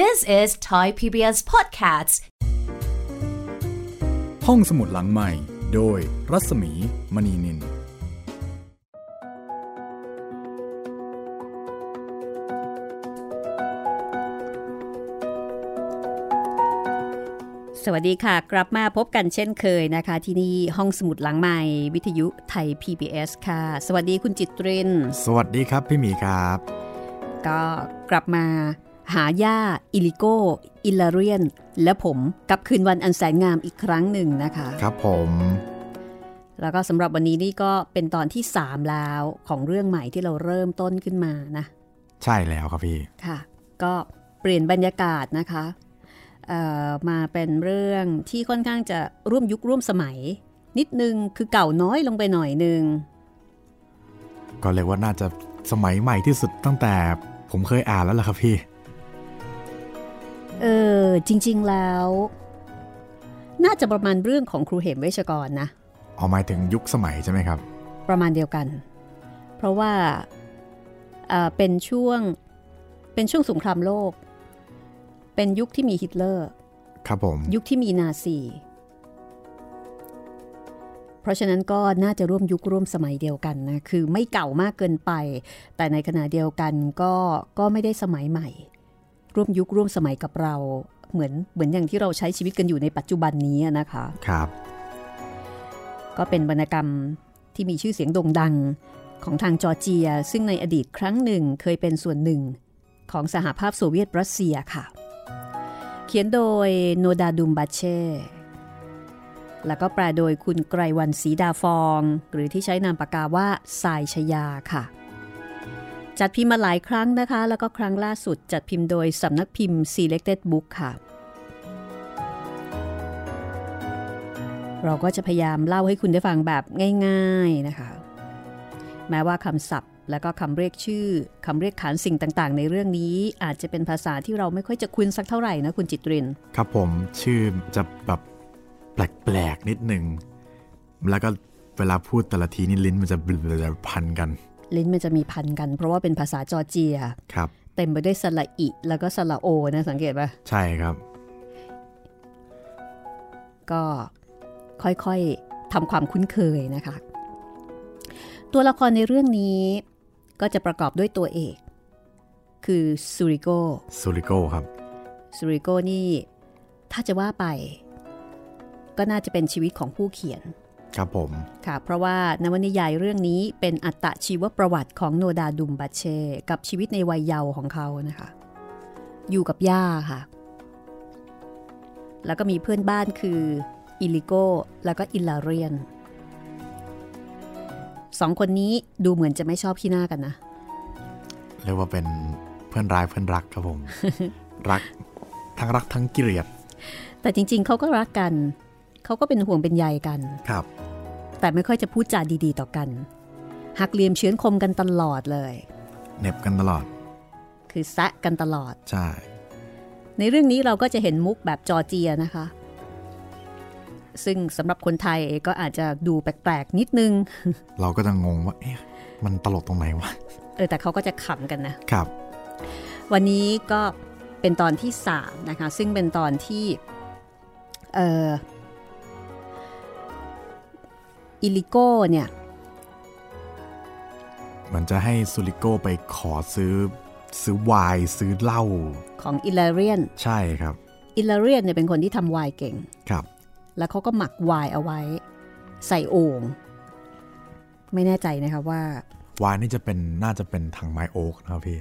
This is Thai PBS Podcasts ห้องสมุดหลังใหม่ โดยรัศมีมณีนิน สวัสดีค่ะ กลับมาพบกันเช่นเคยนะคะ ที่นี่ห้องสมุดหลังใหม่ วิทยุไทย PBS ค่ะ สวัสดีคุณจิตริน สวัสดีครับพี่หมีครับ ก็กลับมา หาย่าอิลิโกอิลาเรียน และผมกับคืนวันอันแสนงามอีกครั้งหนึ่งนะคะ ครับผม แล้วก็สำหรับวันนี้นี่ก็เป็นตอนที่ 3 แล้วของเรื่องใหม่ที่เราเริ่มต้นขึ้นมานะ ใช่แล้วครับพี่ ค่ะ ก็เปลี่ยนบรรยากาศนะคะเอ่อมาเป็นเรื่องที่ค่อนข้างจะร่วมยุคร่วมสมัย นิดนึงคือเก่าน้อยลงไปหน่อยนึง ก็เรียกว่าน่าจะสมัยใหม่ที่สุดตั้งแต่ผมเคยอ่านแล้วล่ะครับพี่ เออจริง ๆแล้ว น่าจะประมาณเรื่องของครูเหมเวชกรนะเอาหมายถึงยุคสมัยใช่ไหมครับ ประมาณเดียวกัน เพราะว่าเอ่อเป็นช่วงเป็นช่วงสงครามโลก เป็นยุคที่มีฮิตเลอร์ ครับผม ยุคที่มีนาซี เพราะฉะนั้นก็น่าจะร่วมยุคร่วมสมัยเดียวกันนะ คือไม่เก่ามากเกินไป แต่ในขณะเดียวกันก็ก็ไม่ได้สมัยใหม่ ร่วมยุคร่วมสมัยกับเราเหมือนเหมือนอย่างที่เราใช้ชีวิตกันอยู่ในปัจจุบันนี้นะคะครับ ก็เป็นวรรณกรรมที่มีชื่อเสียงโด่งดังของทางจอร์เจีย ซึ่งในอดีตครั้งหนึ่งเคยเป็นส่วนหนึ่งของสหภาพโซเวียตรัสเซียค่ะ เขียนโดยโนดาดุมบาเช่แล้วก็แปลโดยคุณไกรวันศรีดาฟอง หรือที่ใช้นามปากกาว่าสายชยาค่ะ จัดพิมพ์มาหลายครั้งนะคะ แล้วก็ครั้งล่าสุดจัดพิมพ์โดยสำนักพิมพ์ Selected Book ค่ะ เราก็จะพยายามเล่าให้คุณได้ฟังแบบง่ายๆนะคะ แม้ว่าคำศัพท์ และก็คำเรียกชื่อคำเรียกขานสิ่งต่างๆ ในเรื่องนี้ อาจจะเป็นภาษาที่เราไม่ค่อยจะคุ้นสักเท่าไหร่นะคุณจิตริน ครับผมชื่อจะแบบแปลกๆนิดหนึ่งแล้วก็เวลาพูดแต่ละทีนี่ลิ้นมันจะพันกัน ลิ้นมันจะมีพันกัน เพราะว่าเป็นภาษาจอร์เจียครับ เต็มไปด้วยสระอิแล้วก็สระโอนะสังเกตปะใช่ครับ ก็ค่อยๆทำความคุ้นเคยนะคะ ตัวละครในเรื่องนี้ก็จะประกอบด้วยตัวเอก คือซูริโกซูริโกครับซูริโกนี่ ถ้าจะว่าไป ก็น่าจะเป็นชีวิตของผู้เขียน ครับผมค่ะ เพราะว่านวนิยายเรื่องนี้เป็นอัตชีวประวัติของโนดาดุมบัชเช่กับชีวิตในวัยเยาว์ของเขานะคะ อยู่กับย่าค่ะ แล้วก็มีเพื่อนบ้านคืออิลิโกแล้วก็อิลาเรียนสองคนนี้ดูเหมือนจะไม่ชอบขี้หน้ากันนะเรียกว่าเป็นเพื่อนร้ายเพื่อนรักครับผม รักทั้งรักทั้งเกลียด แต่จริงๆเขาก็รักกัน เขาก็เป็นห่วงเป็นใยกันครับ แต่ไม่ค่อยจะพูดจาดีๆ ต่อกัน หักเหลี่ยมเชื้อนคมกันตลอดเลยเหน็บกันตลอด คือแซะกันตลอด ใช่ ในเรื่องนี้เราก็จะเห็นมุกแบบจอร์เจียนะคะ ซึ่งสำหรับคนไทยก็อาจจะดูแปลกๆ นิดนึง เราก็จะงงว่า เอ๊ะ มันตลกตรงไหนวะ เออ แต่เขาก็จะขำกันนะ ครับ วันนี้ก็เป็นตอนที่ 3 นะคะ ซึ่งเป็นตอนที่ เอ่อ อิลิโก้เนี่ย มันจะให้ซูริโกไปขอซื้อซื้อไวน์ซื้อเหล้าของอิลาเรียน ใช่ครับ อิลาเรียนเนี่ยเป็นคนที่ทำไวน์เก่ง ครับ แล้วเขาก็หมักไวน์เอาไว้ ใส่โอ่งไม่แน่ใจนะคะว่า ไวน์นี่จะเป็นน่าจะเป็นถังไม้โอ๊กนะครับพี่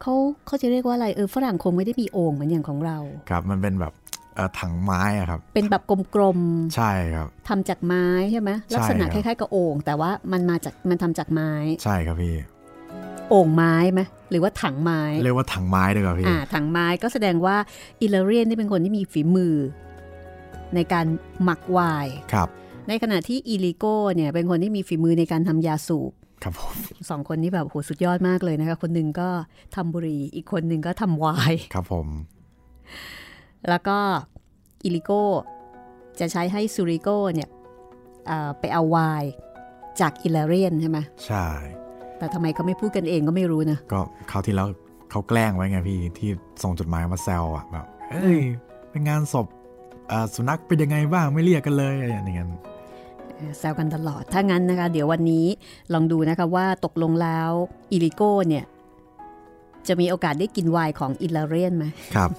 เขาเขาจะเรียกว่าอะไรเออฝรั่งคงไม่ได้มีโอ่งเหมือนอย่างของเรา ครับ มันเป็นแบบเอ่อ ถังไม้อะครับ เป็นแบบกลมใช่ครับๆทำจากไม้ใช่ไหมใช่ลักษณะคครับล้ายๆกับโอ่งแต่ว่ามันมาจากมันทำจากไม้ ใช่ครับพี่โอ่งไม้ไหมหรือว่าถังไม้ เรียกว่าถังไม้ด้วยครับพี่อ่าถังไม้ก็แสดงว่าอิลาเรียนนี่เป็นคนที่มีฝีมือ ในการหมักไวน์ครับ ในขณะที่อิลิโก้เนี่ยเป็นคนที่มีฝีมือในการทำยาสูบครับผมสองคนนี้แบบโหสุดยอดมากเลยนะคะคนหนึ่งก็ทำบุหรี่อีกคนหนึ่งก็ทำไวน์ครับผม แล้วก็อิลิโก้จะใช้ให้ซูริโก้เนี่ยเอ่อไปเอาไวน์จากอิลาเรียนใช่ไหมใช่ แต่ทำไมเขาไม่พูดกันเองก็ไม่รู้นะ ก็คราวที่แล้วเขาแกล้งไว้ไงพี่ที่ส่งจดหมายมาแซวอะแบบเอ้ยเป็นงานศพอ่าสุนัขเป็นยังไงบ้างไม่เรียกกันเลยอะไรอย่างเงี้ยแซวกันตลอด ถ้างั้นนะคะ เดี๋ยววันนี้ลองดูนะคะว่าตกลงแล้วอิลิโก้เนี่ย จะมีโอกาสได้กินไวน์ของอิลาเรียนไหมครับ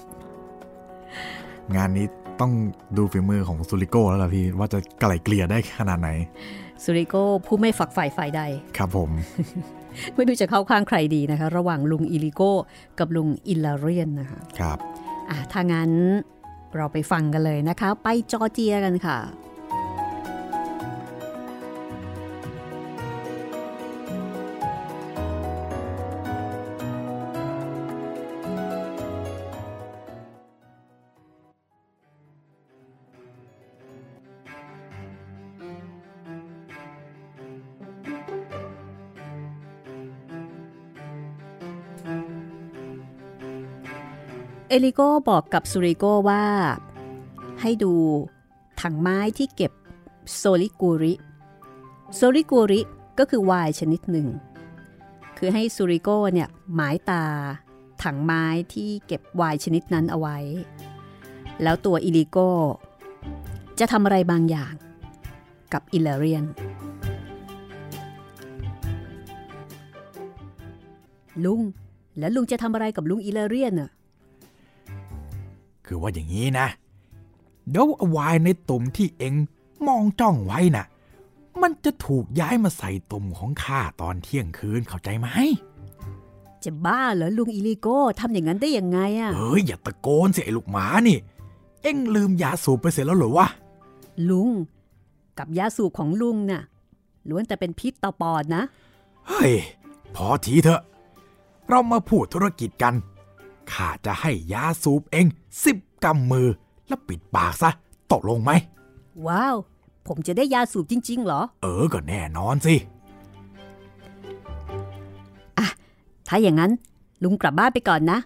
งานนี้ต้องดูฝีมือของซูริโก้แล้วล่ะพี่ ว่าจะไกล่เกลี่ยได้ขนาดไหนซูริโก้ผู้ไม่ฝักใฝ่ฝ่ายใด ครับผม ไม่รู้จะเข้าข้างใครดีนะคะ ระหว่างลุงอิลิโก้กับลุงอิลาเรียนนะคะ ครับอะถ้างั้นเราไปฟังกันเลยนะคะ ไปจอร์เจียกันค่ะ อิลิโกบอกกับซูริโกว่า ให้ดูถังไม้ที่เก็บโซลิกูริ โซลิกูริก็คือไวน์ชนิดหนึ่ง คือให้ซูริโกเนี่ยหมายตา ถังไม้ที่เก็บไวน์ชนิดนั้นเอาไว้ แล้วตัวอิลิโกจะทำอะไรบางอย่างกับอิลาเรียน ลุง แล้วลุงจะทำอะไรกับลุงอิลาเรียนน่ะ คือว่าอย่างนี้นะ เดี๋ยววายในตุ่มที่เองมองจ้องไว้น่ะ มันจะถูกย้ายมาใส่ตุ่มของข้าตอนเที่ยงคืนเข้าใจไหม จะบ้าเหรอลุงอิลิโก้ทำอย่างนั้นได้ยังไงอะเฮ้ยอย่าตะโกนสิไอ้ลูกหมานี่ เอ็งลืมยาสูบไปเสร็จแล้วเหรอวะ ลุง กับยาสูบของลุงน่ะล้วนแต่เป็นพิษต่อปอดนะ เฮ้ย พอทีเถอะ เรามาพูดธุรกิจกัน ข้าจะให้ยาสูบเองสิบกำมือ แล้วปิดปากซะ ตกลงไหม ว้าว ผมจะได้ยาสูบจริง ๆ เหรอ เออ ก็แน่นอนสิถ้าอย่างนั้น ลุงกลับบ้านไปก่อนนะ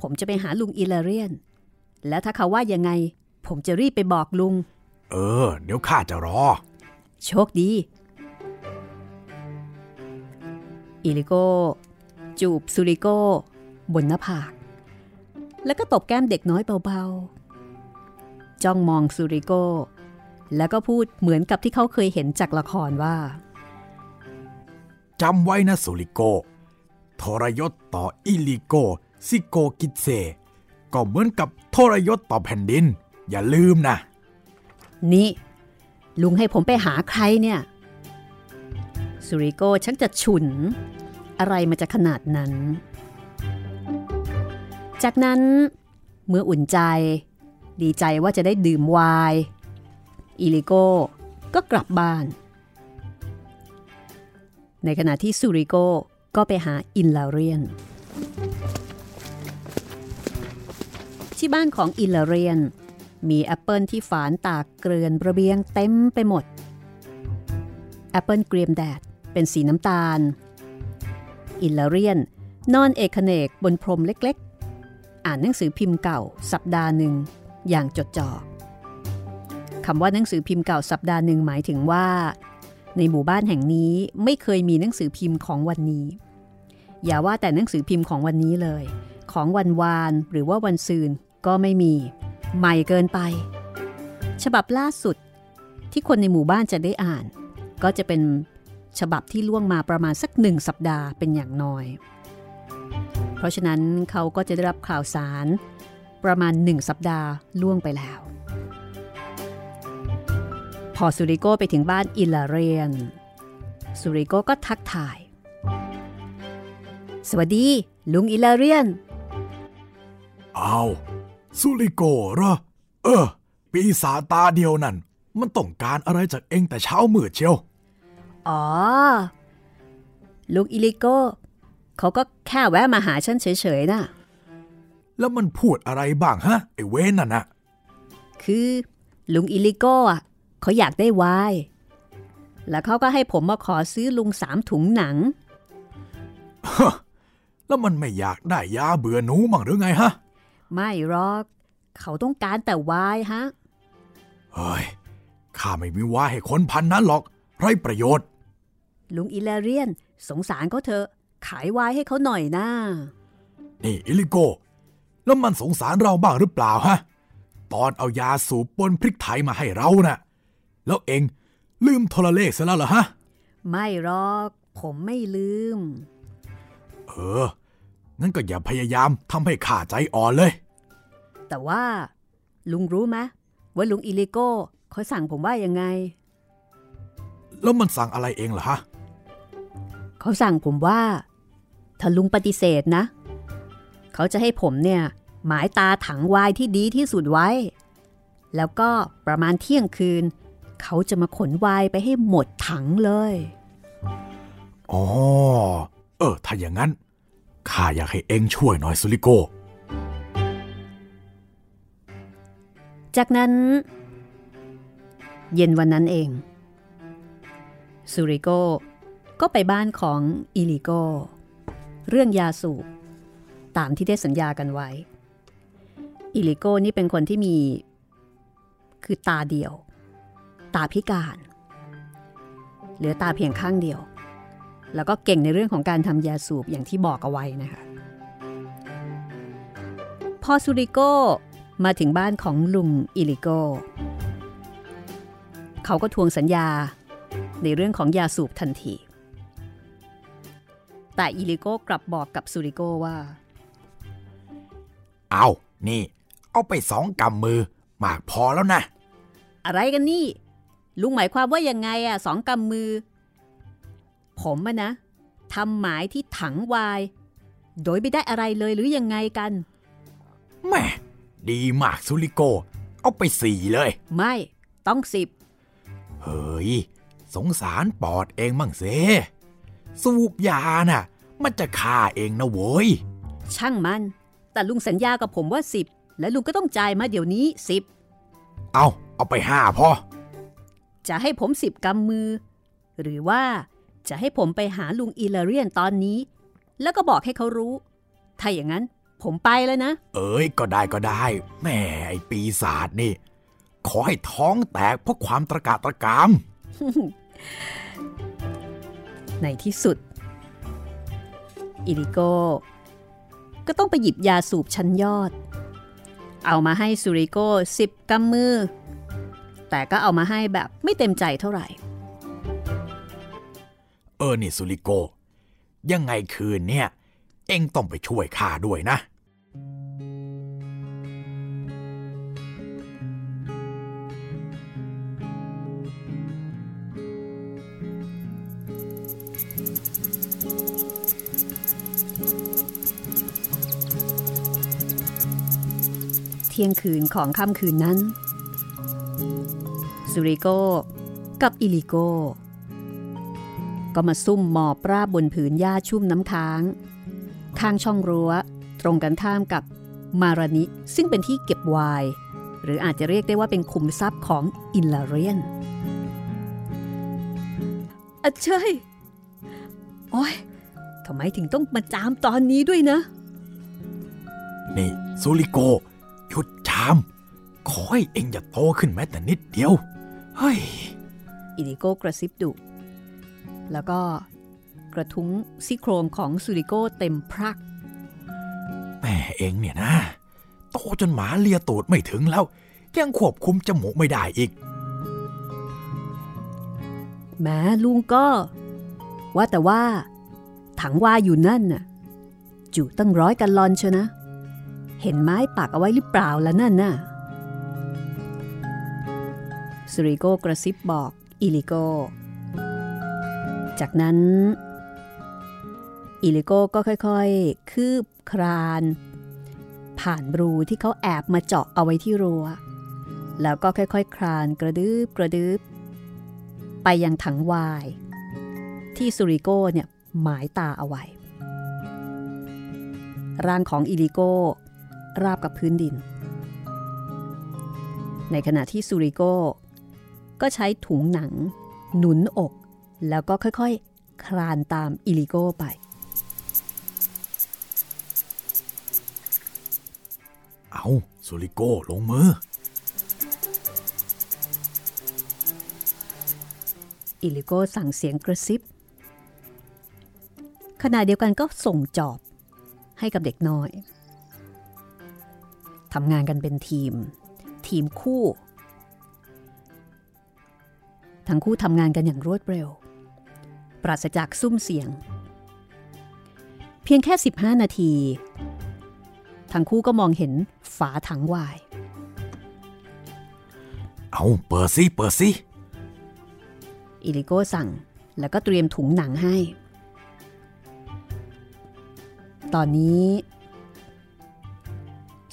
ผมจะไปหาลุงอิลาเรียน แล้วถ้าเขาว่ายังไง ผมจะรีบไปบอกลุง เออ เดี๋ยวข้าจะรอ โชคดี อิลิโก้จูบซูริโก้บนหน้าผาก แล้วก็ตบแก้มเด็กน้อยเบาๆ จ้องมองซูริโก้แล้วก็พูดเหมือนกับที่เขาเคยเห็นจากละครว่าจำไว้นะสุริโก ทรยศต่ออิลิโกซิโกกิเซก็เหมือนกับทรยศต่อแผ่นดิน อย่าลืมนะ นี่ ลุงให้ผมไปหาใครเนี่ยซูริโก้ชักจะฉุน อะไรมาจะขนาดนั้น จากนั้นเมื่ออุ่นใจ ดีใจว่าจะได้ดื่มไวน์อิลิโก้ก็กลับบ้านในขณะที่ซูริโกก็ไปหาอิลาเรียน ที่บ้านของอิลาเรียน มีแอปเปิลที่ฝานตากเกลื่อนระเบียงเต็มไปหมด แอปเปิลเกรียมแดดเป็นสีน้ำตาล อิลาเรียนนอนเอกเขนกบนพรมเล็ก อ่านหนังสือพิมพ์เก่า สัปดาห์หนึ่งอย่างจดจ่อคำว่าหนังสือพิมพ์เก่าสัปดาห์หนึ่งหมายถึงว่า ในหมู่บ้านแห่งนี้ไม่เคยมีหนังสือพิมพ์ของวันนี้ อย่าว่าแต่หนังสือพิมพ์ของวันนี้เลย ของวันวานหรือว่าวันซืนก็ไม่มี ใหม่เกินไป ฉบับล่าสุดที่คนในหมู่บ้านจะได้อ่าน ก็จะเป็นฉบับที่ล่วงมาประมาณสักหนึ่งสัปดาห์เป็นอย่างน้อย เพราะฉะนั้นเขาก็จะได้รับข่าวสาร ประมาณหนึ่งสัปดาห์ล่วงไปแล้ว พอซูริโกไปถึงบ้านอิลาเรียนซูริโกก็ทักทาย สวัสดี ลุงอิลาเรียนเอาสุริโกเหรอ เออ ปีศาจตาเดียวนั่น มันต้องการอะไรจากเองแต่เช้ามืดเชียว อ๋อ ลุงอิลิโก้ เขาก็แค่แวะมาหาฉันเฉยๆนะแล้วมันพูดอะไรบ้างฮะ ไอ้เว้นน่ะนะคือลุงอิลิโก้อะเขาอยากได้ไวน์แล้วเขาก็ให้ผมมาขอซื้อลุงสามถุงหนัง แล้วมันไม่อยากได้ยาเบื่อหนูมั่งหรือไงฮะ ไม่หรอก เขาต้องการแต่ไวน์ฮะ เฮ้ย ข้าไม่มีว่าให้คนพันนั้นหรอก ไรประโยชน์ ลุงอิลาเรียนสงสารเขาเถอะ ขายไวน์ให้เขาหน่อยนะนี่อิลิโก แล้วมันสงสารเราบ้างหรือเปล่าฮะ ตอนเอายาสูบปนพริกไทยมาให้เรานะ่ะ แล้วเองลืมโทรเลขซะแล้วเหรอฮะ ไม่หรอก ผมไม่ลืม เออ งั้นก็อย่าพยายามทำให้ข้าใจอ่อนเลย แต่ว่า ลุงรู้ไหมว่าลุงอิลิโก้เขาสั่งผมว่ายังไง แล้วมันสั่งอะไรเองเหรอฮะ เขาสั่งผมว่า ถ้าลุงปฏิเสธนะ เขาจะให้ผมเนี่ย หมายตาถังวายที่ดีที่สุดไว้ แล้วก็ประมาณเที่ยงคืน เขาจะมาขนวายไปให้หมดถังเลย อ๋อ เออ ถ้าอย่างนั้น ข้าอยากให้เองช่วยหน่อยสุริโก จากนั้น เย็นวันนั้นเองซูริโกก็ไปบ้านของอิลิโก เรื่องยาสูบตามที่ได้สัญญากันไว้ อิลิโก้นี่เป็นคนที่มี คือตาเดียว ตาพิการ เหลือตาเพียงข้างเดียว แล้วก็เก่งในเรื่องของการทำยาสูบอย่างที่บอกเอาไว้นะคะพอซูริโก้มาถึงบ้านของลุงอิลิโก้เขาก็ทวงสัญญาในเรื่องของยาสูบทันที แต่อิลิโกกลับบอกกับซูริโกว่า เอานี่ เอาไปสองกำมือ มากพอแล้วนะ อะไรกันนี่ ลุงหมายความว่ายังไงอะสองกำมือ ผมอะนะทำหมายที่ถังวาย โดยไม่ได้อะไรเลยหรือยังไงกันแม่ดีมากสุริโก เอาไปสี่เลย ไม่ต้องสิบเฮ้ย สงสารปอดเองมั่งเสสูบยาน่ะ มันจะฆ่าเองนะโว้ย ช่างมัน แต่ลุงสัญญากับผมว่าสิบและลุงก็ต้องจ่ายมาเดี๋ยวนี้สิบเอาเอาไปห้าพอจะให้ผมสิบกำมือ หรือว่าจะให้ผมไปหาลุงอีลาเรียนตอนนี้ แล้วก็บอกให้เขารู้ ถ้าอย่างนั้นผมไปแล้วนะ เอ้ยก็ได้ก็ได้แหม่ไอปีศาจนี่ ขอให้ท้องแตกเพราะความตระกาตระกามในที่สุด อิริโกก็ต้องไปหยิบยาสูบชั้นยอด เอามาให้ซูริโก้สิบกำมือ แต่ก็เอามาให้แบบไม่เต็มใจเท่าไหร่ เออนี่ซูริโก้ยังไงคืนเนี่ย เอ็งต้องไปช่วยข้าด้วยนะ ที่ยงคืนของค่ำคืนนั้นซูริโกกับอิลิโกก็มาซุ่มหมอบราบบนผืนหญ้าชุ่มน้ำค้าง ข้างช่องรั้ว ตรงกันข้ามกับมารานิซึ่งเป็นที่เก็บไวน์หรืออาจจะเรียกได้ว่าเป็นคุมทรัพย์ของอินลาเรียนอะใช่โอ้ยทำไมถึงต้องมาจามตอนนี้ด้วยนะ นี่สุริโก หยุดจาม ขอให้เอ็งอย่าโตขึ้นแม้แต่นิดเดียว เฮ้ย อิริโกกระซิบดุ แล้วก็กระทุ้งซี่โครงของซูริโกเต็มพรัก แม่เองเนี่ยนะ โตจนหมาเลียตูดไม่ถึงแล้ว ยังควบคุมจมูกไม่ได้อีกแม้ลุงก็ ว่าแต่ว่า ถังว่าอยู่นั่นน่ะจุตั้งร้อยกันลอนเชยวนะ เห็นไม้ปักเอาไว้หรือเปล่าล่ะนั่นน่ะซูริโกกระซิบบอกอิลิโก จากนั้น อิลิโกก็ค่อยๆ คืบคลาน ผ่านรูที่เขาแอบมาเจาะเอาไว้ที่รัว แล้วก็ค่อยๆคคลานกระดึบกระดึบไปยังถังวาย ที่ซูริโกเนี่ยหมายตาเอาไว้ ร่างของอิลิโก ราบกับพื้นดิน ในขณะที่ซูริโกก็ใช้ถุงหนัง หนุนอก แล้วก็ค่อยๆ คลานตามอิลิโกไป เอาสุริโกลงมือ อิลิโกสั่งเสียงกระซิบ ขณะเดียวกันก็ส่งจอบให้กับเด็กน้อย ทำงานกันเป็นทีม ทีมคู่ ทั้งคู่ทำงานกันอย่างรวดเร็ว ปราศจากซุ้มเสียง เพียงแค่ 15 นาที ทั้งคู่ก็มองเห็นฝาถังไวน์ เอาเปิดสิเปิดสิอิลิโก้สั่งแล้วก็เตรียมถุงหนังให้ ตอนนี้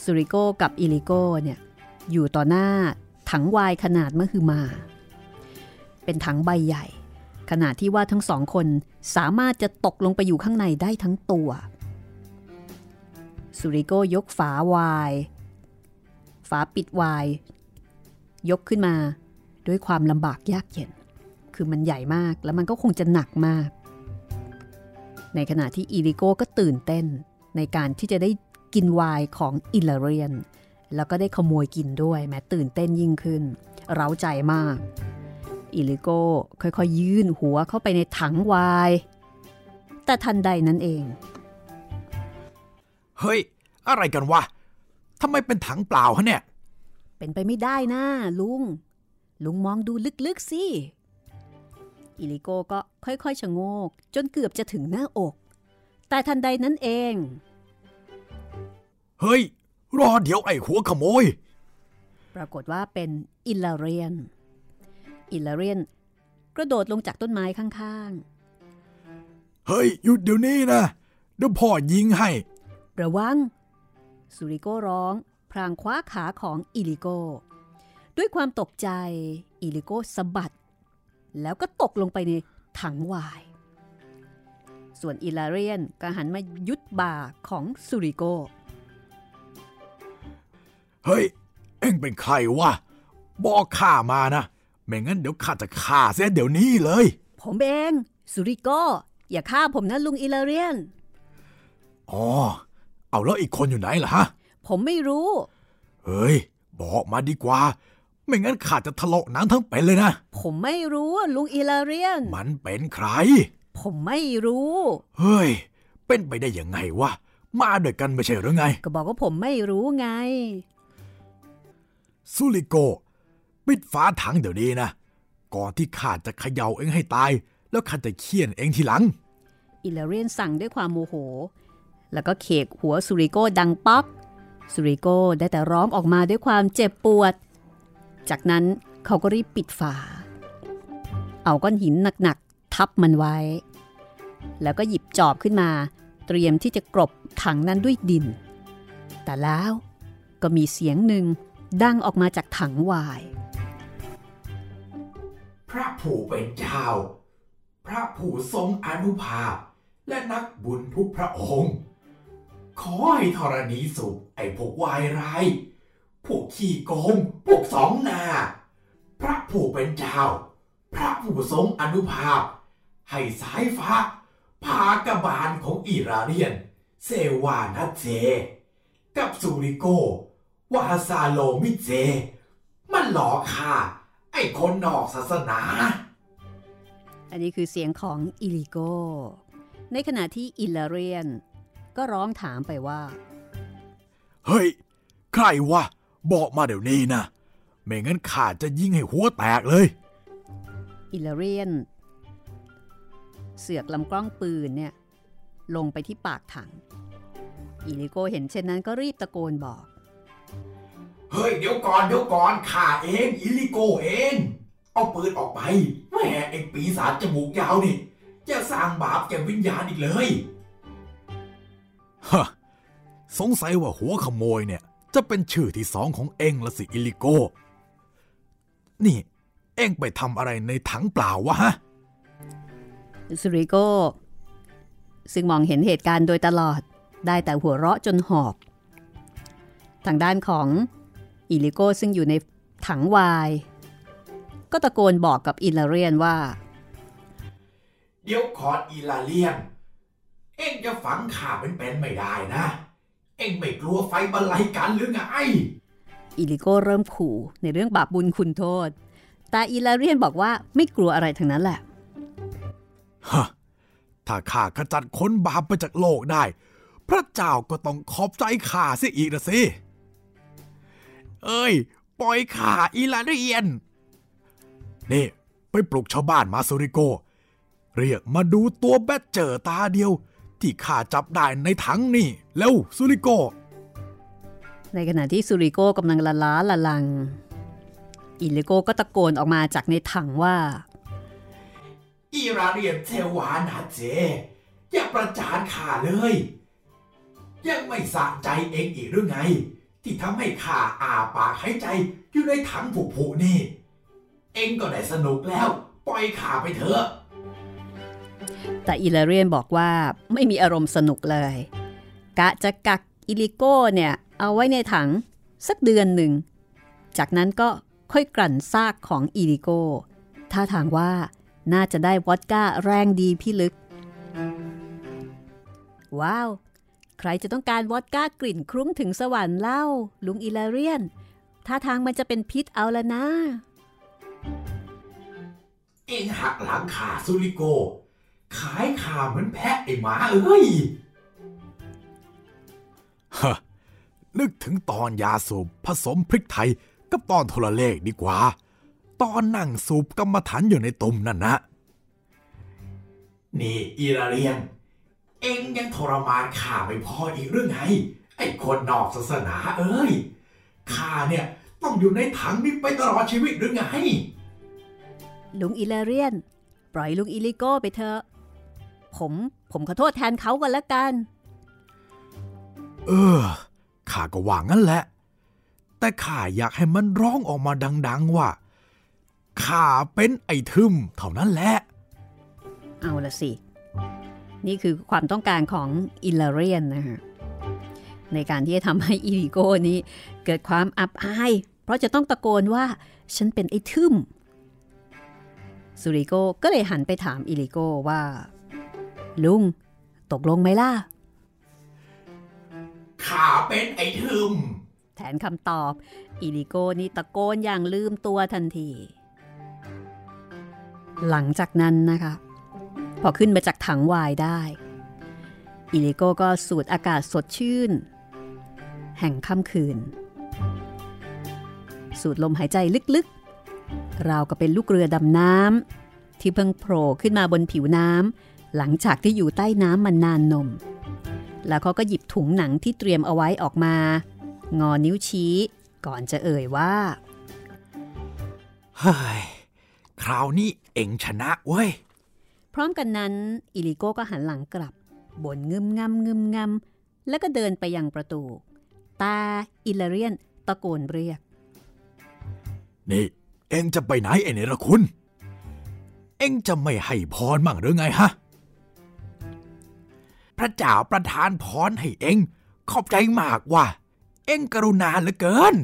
ซูริโกกับอิลิโกเนี่ยอยู่ต่อหน้าถังไวน์ขนาดมหึมา เป็นถังใบใหญ่ ขนาดที่ว่าทั้งสองคนสามารถจะตกลงไปอยู่ข้างในได้ทั้งตัวซูริโกยกฝาไวน์ ฝาปิดไวน์ ยกขึ้นมาด้วยความลำบากยากเย็น คือมันใหญ่มากแล้วมันก็คงจะหนักมาก ในขณะที่อิลิโก้ก็ตื่นเต้นในการที่จะได้ กินไวน์ของอิลาเรียน แล้วก็ได้ขโมยกินด้วยแหมตื่นเต้นยิ่งขึ้น เร้าใจมาก อิลิโก้ค่อยๆยื่นหัวเข้าไปในถังไวน์น์แต่ทันใดนั้นเอง เฮ้ย อะไรกันวะทำไมเป็นถังเปล่าฮะเนี่ย เป็นไปไม่ได้นะลุง ลุงมองดูลึกๆสิอิลิโก้ก็ค่อยๆชะโงก จนเกือบจะถึงหน้าอก แต่ทันใดนั้นเอง เฮ้ย รอเดี๋ยวไอ้หัวขโมย ปรากฏว่าเป็นอิลาเรียน อิลาเรียน กระโดดลงจากต้นไม้ข้างเฮ้ย หยุดเดี๋ยวนี้นะเดี๋ยวพ่อยิงให้ๆระวัง สุริโก้ร้อง พลางคว้าขาของอิลิโก้ด้วยความตกใจ อิลิโก้สะบัด แล้วก็ตกลงไปในถังไวน์ ส่วนอิลาเรียนก็หันมายุดบ่าของสุริโก้ เฮ้ย เอ็งเป็นใครวะ บอกข้ามานะ ไม่งั้นเดี๋ยวข้าจะฆ่าเสียเดี๋ยวนี้เลย ผมเอง สุริโก้อย่าฆ่าผมนะลุงอิลาเรียน อ๋อ เอาแล้วอีกคนอยู่ไหนล่ะฮะ ผมไม่รู้ เฮ้ย บอกมาดีกว่า ไม่งั้นข้าจะทะเลาะหนังทั้งเป็นเลยนะ ผมไม่รู้อะลุงอิลาเรียน มันเป็นใคร ผมไม่รู้ เฮ้ย เป็นไปได้ยังไงวะ มาด้วยกันไม่ใช่หรือไง ก็บอกว่าผมไม่รู้ไง ซูริโก ปิดฝาถังเดี๋ยวนี้นะ ก่อนที่ข้าจะเขย่าเองให้ตาย แล้วข้าจะเคี่ยนเองทีหลัง อิลเรียนสั่งด้วยความโมโห แล้วก็เขกหัวสุริโกดังป๊อกสุริโกได้แต่ร้องออกมาด้วยความเจ็บปวด จากนั้นเขาก็รีบปิดฝา เอาก้อนหินหนักๆ ทับมันไว้ แล้วก็หยิบจอบขึ้นมา เตรียมที่จะกรบถังนั้นด้วยดิน แต่แล้วก็มีเสียงหนึ่ง ดังออกมาจากถังวาย พระผู้เป็นเจ้า พระผู้ทรงอนุภาพ และนักบุญทุกพระองค์ ขอให้ธรณีสุขไอ้พวกวายร้ายพวกขี้โกงพวกสองนา พระผู้เป็นเจ้า พระผู้ทรงอนุภาพ ให้สายฟ้าพากบาลของอิราเรียน เซวานัเจ กับซูริโก วาซาโลมิเจ มันหลอกข้าไอ้คนนอกศาสนา อันนี้คือเสียงของอิลิโก ในขณะที่อิลาเรียน ก็ร้องถามไปว่า เฮ้ย ใครวะ บอกมาเดี๋ยวนี้นะไม่งั้นข้าจะยิงให้หัวแตกเลย อิลาเรียน เสือกลำกล้องปืนเนี่ย ลงไปที่ปากถัง อิลิโกเห็นเช่นนั้นก็รีบตะโกนบอก เฮ้ยเดี๋ยวก่อนเดี๋ยวก่อนข้าเองอิลิโกเอง เอาปืนออกไปแหมไอ้ปีศาจจมูกยาวนี่จะสร้างบาปแก่วิญญาณอีกเลยฮะสงสัยว่าหัวขโมยเนี่ย จะเป็นชื่อที่สองของเองละสิอิลิโก นี่ เองไปทำอะไรในถังเปล่าวะฮะสุริโก ซึ่งมองเห็นเหตุการณ์โดยตลอดได้แต่หัวเราะจนหอบ ทางด้านของ อิลิโกซึ่งอยู่ในถังวาย ก็ตะโกนบอกกับอิลาเรียนว่า เดี๋ยวขออีลาเลียน เอ็งจะฝังข่าเป็นๆไม่ได้นะ เอ็งไม่กลัวไฟบรรลัยกันหรือไง อิลิโกเริ่มขู่ในเรื่องบาปบุญคุณโทษ แต่อิลาเรียนบอกว่าไม่กลัวอะไรทั้งนั้นแหละ ฮะ ถ้าข้าขจัดคนบาปไปจากโลกได้ พระเจ้าก็ต้องขอบใจข้าเสียอีกนะสิ เอ้ย ปล่อยข้าอีลาเรียน นี่ ไปปลุกชาวบ้านมาซูริโก เรียกมาดูตัวแบดเจอตาเดียว ที่ข้าจับได้ในถังนี่ แล้วซูริโก ในขณะที่ซูริโกกำลังละล้าละลัง อิลิโกก็ตะโกนออกมาจากในถังว่า อีราเรียนเทวานาเจ อย่าประจานข้าเลย ยังไม่สะใจเองอีกหรือไง ที่ทำให้ข้าอาปากหายใจอยู่ในถังผุผุนี่ เอ็งก็ได้สนุกแล้ว ปล่อยข้าไปเถอะ แต่อิลาเรียนบอกว่าไม่มีอารมณ์สนุกเลย กะจะกักอิลิโก้เนี่ย เอาไว้ในถังสักเดือนหนึ่ง จากนั้นก็ค่อยกลั่นซากของอิลิโก้ท่าทางว่าน่าจะได้วอดก้าแรงดีพิลึก ว้าว ใครจะต้องการวอดก้ากลิ่นคลุ้งถึงสวรรค์เล่า ลุงอิลาเรียนท่าทางมันจะเป็นพิษเอาละนะเองหักหลังข้าซูริโก ขายข้าเหมือนแพะไอหมาเอ้ยฮะนึกถึงตอนยาสูบผสมพริกไทยกับตอนโทรเลขดีกว่า ตอนนั่งสูบกรรมฐานอยู่ในตุ่มนั่นนะ นี่อีราเรียน เองยังทรมานข้าไม่พออีกหรือไง ไอ้คนนอกศาสนาเอ้ยข้าเนี่ยต้องอยู่ในถังนี้ไปตลอดชีวิตหรือไง ลุงอิลาเรียน ปล่อยลุงอิลิโก้ไปเถอะ ผมผมขอโทษแทนเขากันแล้วกัน เออข้าก็ว่างั้นแหละ แต่ข้าอยากให้มันร้องออกมาดัง ๆ ว่าข้าเป็นไอ้ทึมเท่านั้นแหละ เอาละสิ นี่คือความต้องการของอิลาเรียนนะฮะในการที่จะทำให้อิลิโก้นี้เกิดความอับอาย เพราะจะต้องตะโกนว่าฉันเป็นไอ้ทึมซูริโกก็เลยหันไปถามอิลิโก้ว่า ลุง ตกลงไหมล่ะข้าเป็นไอ้ทึมแทนคำตอบ อิลิโก้นี่ตะโกนอย่างลืมตัวทันที หลังจากนั้นนะคะ พอขึ้นมาจากถังวายได้ อิลิโกก็สูดอากาศสดชื่น แห่งค่ำคืน สูดลมหายใจลึกๆ ราวกับเป็นลูกเรือดำน้ำที่เพิ่งโผล่ขึ้นมาบนผิวน้ำหลังจากที่อยู่ใต้น้ำมานานนม แล้วเขาก็หยิบถุงหนังที่เตรียมเอาไว้ออกมา งอนิ้วชี้ ก่อนจะเอ่ยว่าเฮ้ยคราวนี้เอ็งชนะเว้ย ร้อมกันนั้นอิลิโก้ก็หันหลังกลับบ่นงึมงำงึมงำแล้วก็เดินไปยังประตู ตาอิลาเรียนตะโกนเรียก นี่ เอ็งจะไปไหนไอ้เนรคุณ เอ็งจะไม่ให้พรมั่งหรือไงฮะ พระเจ้าประทานพรให้เอ็งขอบใจมากว่า เอ็งกรุณาเหลือเกิน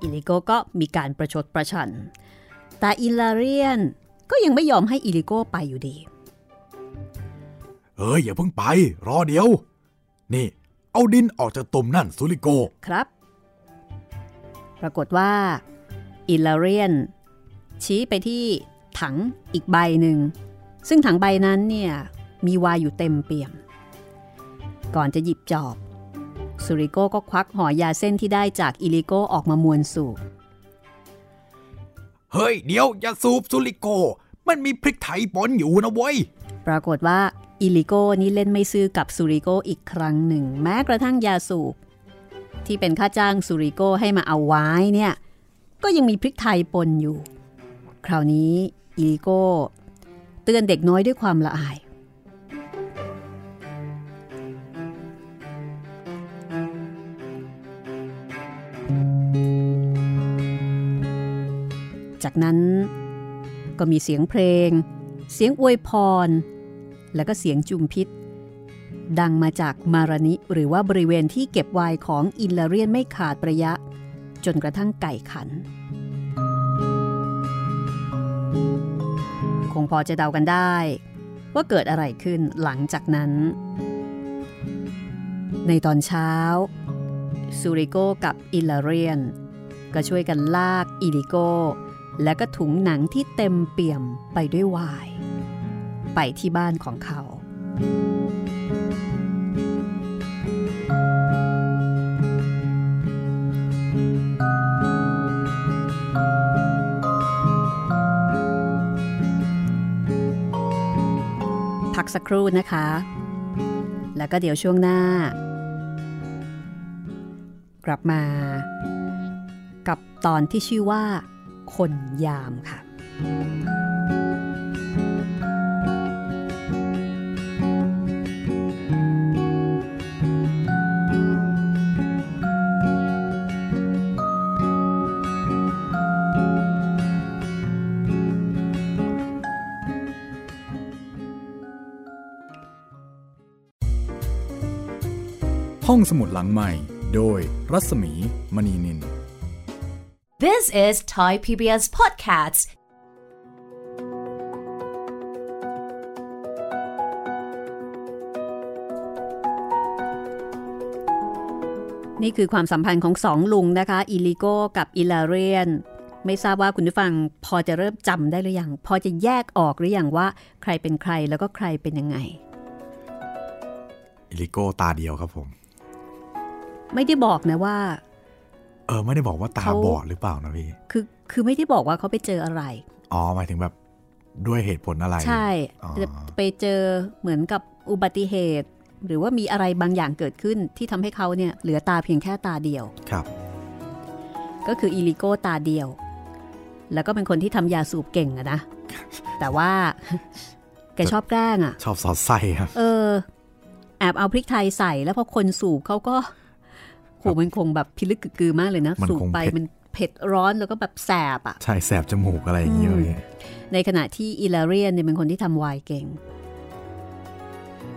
อิลิโก้ก็มีการประชดประชันแต่อิลาเรียน ก็ยังไม่ยอมให้อิลิโก้ไปอยู่ดี เอ้ยอย่าเพิ่งไป รอเดี๋ยว นี่ เอาดินออกจากตุ่มนั่นซูริโก ครับ ปรากฏว่า อิลาเรียน ชี้ไปที่ถังอีกใบหนึ่ง ซึ่งถังใบนั้นเนี่ย มีวายอยู่เต็มเปี่ยม ก่อนจะหยิบจอบซูริโกก็ควักห่อยาเส้นที่ได้จากอิลิโกออกมามวนสูบ เฮ้ย เดี๋ยว อย่าสูบซูริโก มันมีพริกไทยปนอยู่นะเว้ย ปรากฏว่าอิลิโก้นี่เล่นไม่ซื้อกับซูริโกอีกครั้งหนึ่ง แม้กระทั่งยาสูบ ที่เป็นค่าจ้างซูริโกให้มาเอาไว้เนี่ย ก็ยังมีพริกไทยปนอยู่ คราวนี้อิลิโกเตือนเด็กน้อยด้วยความละอาย จากนั้น ก็มีเสียงเพลง เสียงอวยพร แล้วก็เสียงจุมพิษ ดังมาจากมารณิหรือว่าบริเวณที่เก็บไวน์ของอินลาเรียนไม่ขาดประยะ จนกระทั่งไก่ขัน คงพอจะเดากันได้ ว่าเกิดอะไรขึ้นหลังจากนั้น ในตอนเช้าซูริโกกับอิลาเรียนก็ช่วยกันลากอิลิโก และก็ถุงหนังที่เต็มเปี่ยมไปด้วยวาย ไปที่บ้านของเขา พักสักครู่นะคะ แล้วก็เดี๋ยวช่วงหน้า กลับมา กับตอนที่ชื่อว่า คนยามค่ะ ห้องสมุดหลังใหม่ โดยรัศมีมณีนิน This is Thai PBS Podcasts. นี่คือความสัมพันธ์ของสองลุงนะคะ อิลิโกกับอิลาเรียน ไม่ทราบว่าคุณผู้ฟังพอจะเริ่มจำได้หรือยัง พอจะแยกออกหรือยังว่าใครเป็นใครแล้วก็ใครเป็นยังไง อิลิโก้ตาเดียวครับผม ไม่ได้บอกนะว่า เออไม่ได้บอกว่าตาเขาบอดหรือเปล่านะพี่ คือคือไม่ได้บอกว่าเขาไปเจออะไร อ๋อหมายถึงแบบด้วยเหตุผลอะไร ใช่อ๋อจะไปเจอเหมือนกับอุบัติเหตุ หรือว่ามีอะไรบางอย่างเกิดขึ้นที่ทำให้เขาเนี่ยเหลือตาเพียงแค่ตาเดียว ครับ ก็คืออิลิโก้ตาเดียว แล้วก็เป็นคนที่ทำยาสูบเก่งอะนะ แต่ว่าแกชอบแกล้งอะชอบสอดไส้ครับ เออ แอบเอาพริกไทยใส่แล้วพอคนสูบเขาก็ โหมันคงแบบพิลึกกึกกือมากเลยนะมันสูบคงไปเผ็ดมันเผ็ดร้อนแล้วก็แบบแสบอะใช่แสบจมูกอะไรอย่างเงี้ยอืมพี่ในขณะที่อิลาเรียนเนี่ยเป็นคนที่ทำไวน์เก่ง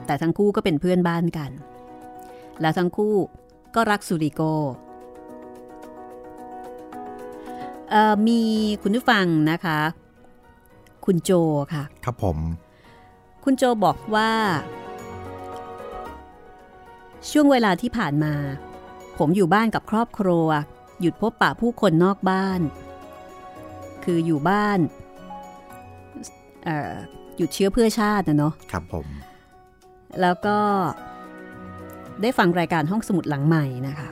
แต่ทั้งคู่ก็เป็นเพื่อนบ้านกัน แล้วทั้งคู่ก็รักซูริโกเอ่อมีคุณผู้ฟังนะคะ คุณโจค่ะ ครับผม คุณโจบอกว่า ช่วงเวลาที่ผ่านมา ผมอยู่บ้านกับครอบครัว หยุดพบปะผู้คนนอกบ้าน คืออยู่บ้านเอ่อหยุดเชื้อเพื่อชาตินะเนาะครับผม แล้วก็ได้ฟังรายการห้องสมุดหลังใหม่นะคะ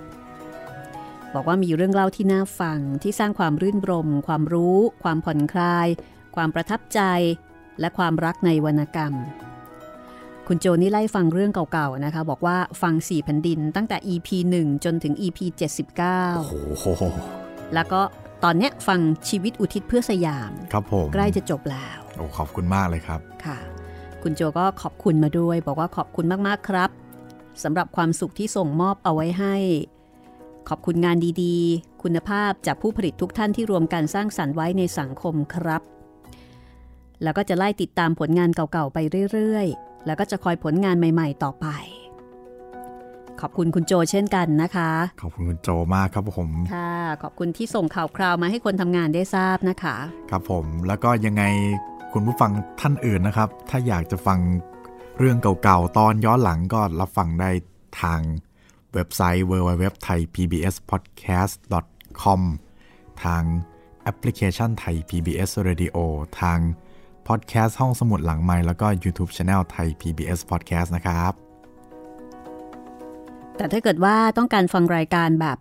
บอกว่ามีเรื่องเล่าที่น่าฟังที่สร้างความรื่นรม ความรู้ ความผ่อนคลาย ความประทับใจ และความรักในวรรณกรรม คุณโจนี่ไล่ฟังเรื่องเก่าๆนะคะ บอกว่าฟังสี่แผ่นดินตั้งแต่ EP 1 จนถึง EP โอ้โห79แล้วก็ตอนเนี้ยฟังชีวิตอุทิศเพื่อสยาม ครับผมใกล้จะจบแล้ว โอ้ขอบคุณมากเลยครับ ค่ะ คุณโจก็ขอบคุณมาด้วย บอกว่าขอบคุณมากๆครับสำหรับความสุขที่ส่งมอบเอาไว้ให้ ขอบคุณงานดีๆ คุณภาพจากผู้ผลิตทุกท่านที่รวมกันสร้างสรรค์ไว้ในสังคมครับ แล้วก็จะไล่ติดตามผลงานเก่าๆไปเรื่อยๆ แล้วก็จะคอยผลงานใหม่ๆ ต่อไป ขอบคุณคุณโจเช่นกันนะคะ ขอบคุณคุณโจมากครับผมค่ะขอบคุณที่ส่งข่าวคราวมาให้คนทำงานได้ทราบนะคะ ครับผมแล้วก็ยังไงคุณผู้ฟังท่านอื่นนะครับ ถ้าอยากจะฟังเรื่องเก่าๆ ตอนย้อนหลังก็รับฟังได้ทางเว็บไซต์ www.thaipbspodcast.com ทางแอปพลิเคชันไทย PBS Radio ทาง พอดแคสต์ห้องสมุดหลังไมค์แล้วก็ YouTube Channel Thai PBS Podcast นะครับ แต่ถ้าเกิดว่าต้องการฟังรายการแบบ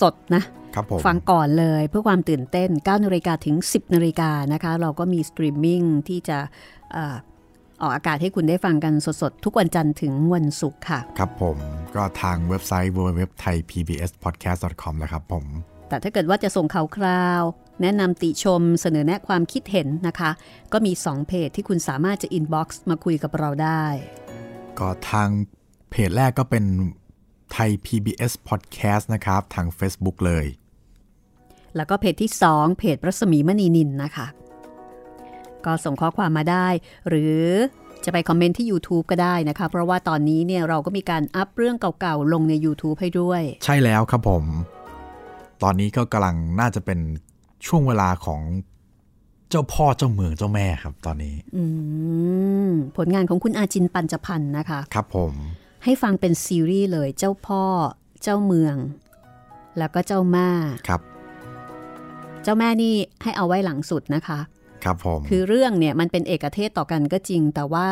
สดๆ นะครับผมฟังก่อนเลยเพื่อความตื่นเต้น 9นาฬิกาถึง 10นาฬิกานะคะ เราก็มีสตรีมมิ่งที่จะเอ่อออกอากาศให้คุณได้ฟังกันสดๆ ทุกวันจันทร์ถึงวันศุกร์ค่ะ ครับผม ก็ทางเว็บไซต์ www.thaipbspodcast.com นะครับผม แต่ถ้าเกิดว่าจะส่งข่าวคราว แนะนำติชมเสนอแนะความคิดเห็นนะคะ ก็มี 2 เพจที่คุณสามารถจะ inbox มาคุยกับเราได้ ก็ทางเพจแรกก็เป็นไทย PBS Podcast นะครับ ทาง Facebook เลย แล้วก็เพจที่ 2 เพจรัศมีมณีนินนะคะ ก็ส่งข้อความมาได้ หรือจะไปคอมเมนต์ที่ YouTube ก็ได้นะคะ เพราะว่าตอนนี้เนี่ยเราก็มีการอัพเรื่องเก่าๆ ลงใน YouTube ให้ด้วย ใช่แล้วครับผม ตอนนี้ก็กำลังน่าจะเป็น ช่วงเวลาของเจ้าพ่อเจ้าเมืองเจ้าแม่ครับตอนนี้อืมผลงานของคุณอาจินปัญจพันธ์นะคะ ครับผม ให้ฟังเป็นซีรีส์เลยเจ้าพ่อ เจ้าเมือง แล้วก็เจ้าแม่ครับ เจ้าแม่นี่ให้เอาไว้หลังสุดนะคะ ครับผมคือเรื่องเนี่ยมันเป็นเอกเทศต่อกันก็จริง แต่ว่า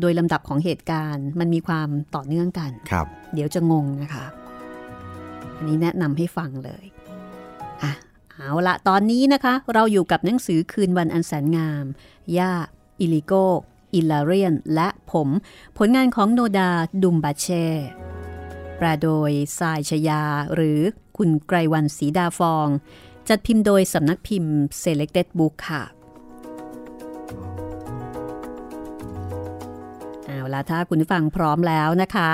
โดยลำดับของเหตุการณ์มันมีความต่อเนื่องกันครับ เดี๋ยวจะงงนะคะ อันนี้แนะนำให้ฟังเลยอะ เอาละตอนนี้นะคะ เราอยู่กับหนังสือคืนวันอันแสนงาม ย่า อิลิโก อิลาเรียน และผม ผลงานของโนดา ดุมบาเช่ แปลโดยสายชยา หรือคุณไกรวันศรีดาฟอง จัดพิมพ์โดยสำนักพิมพ์ Selected Book ค่ะเอาละถ้าคุณฟังพร้อมแล้วนะคะ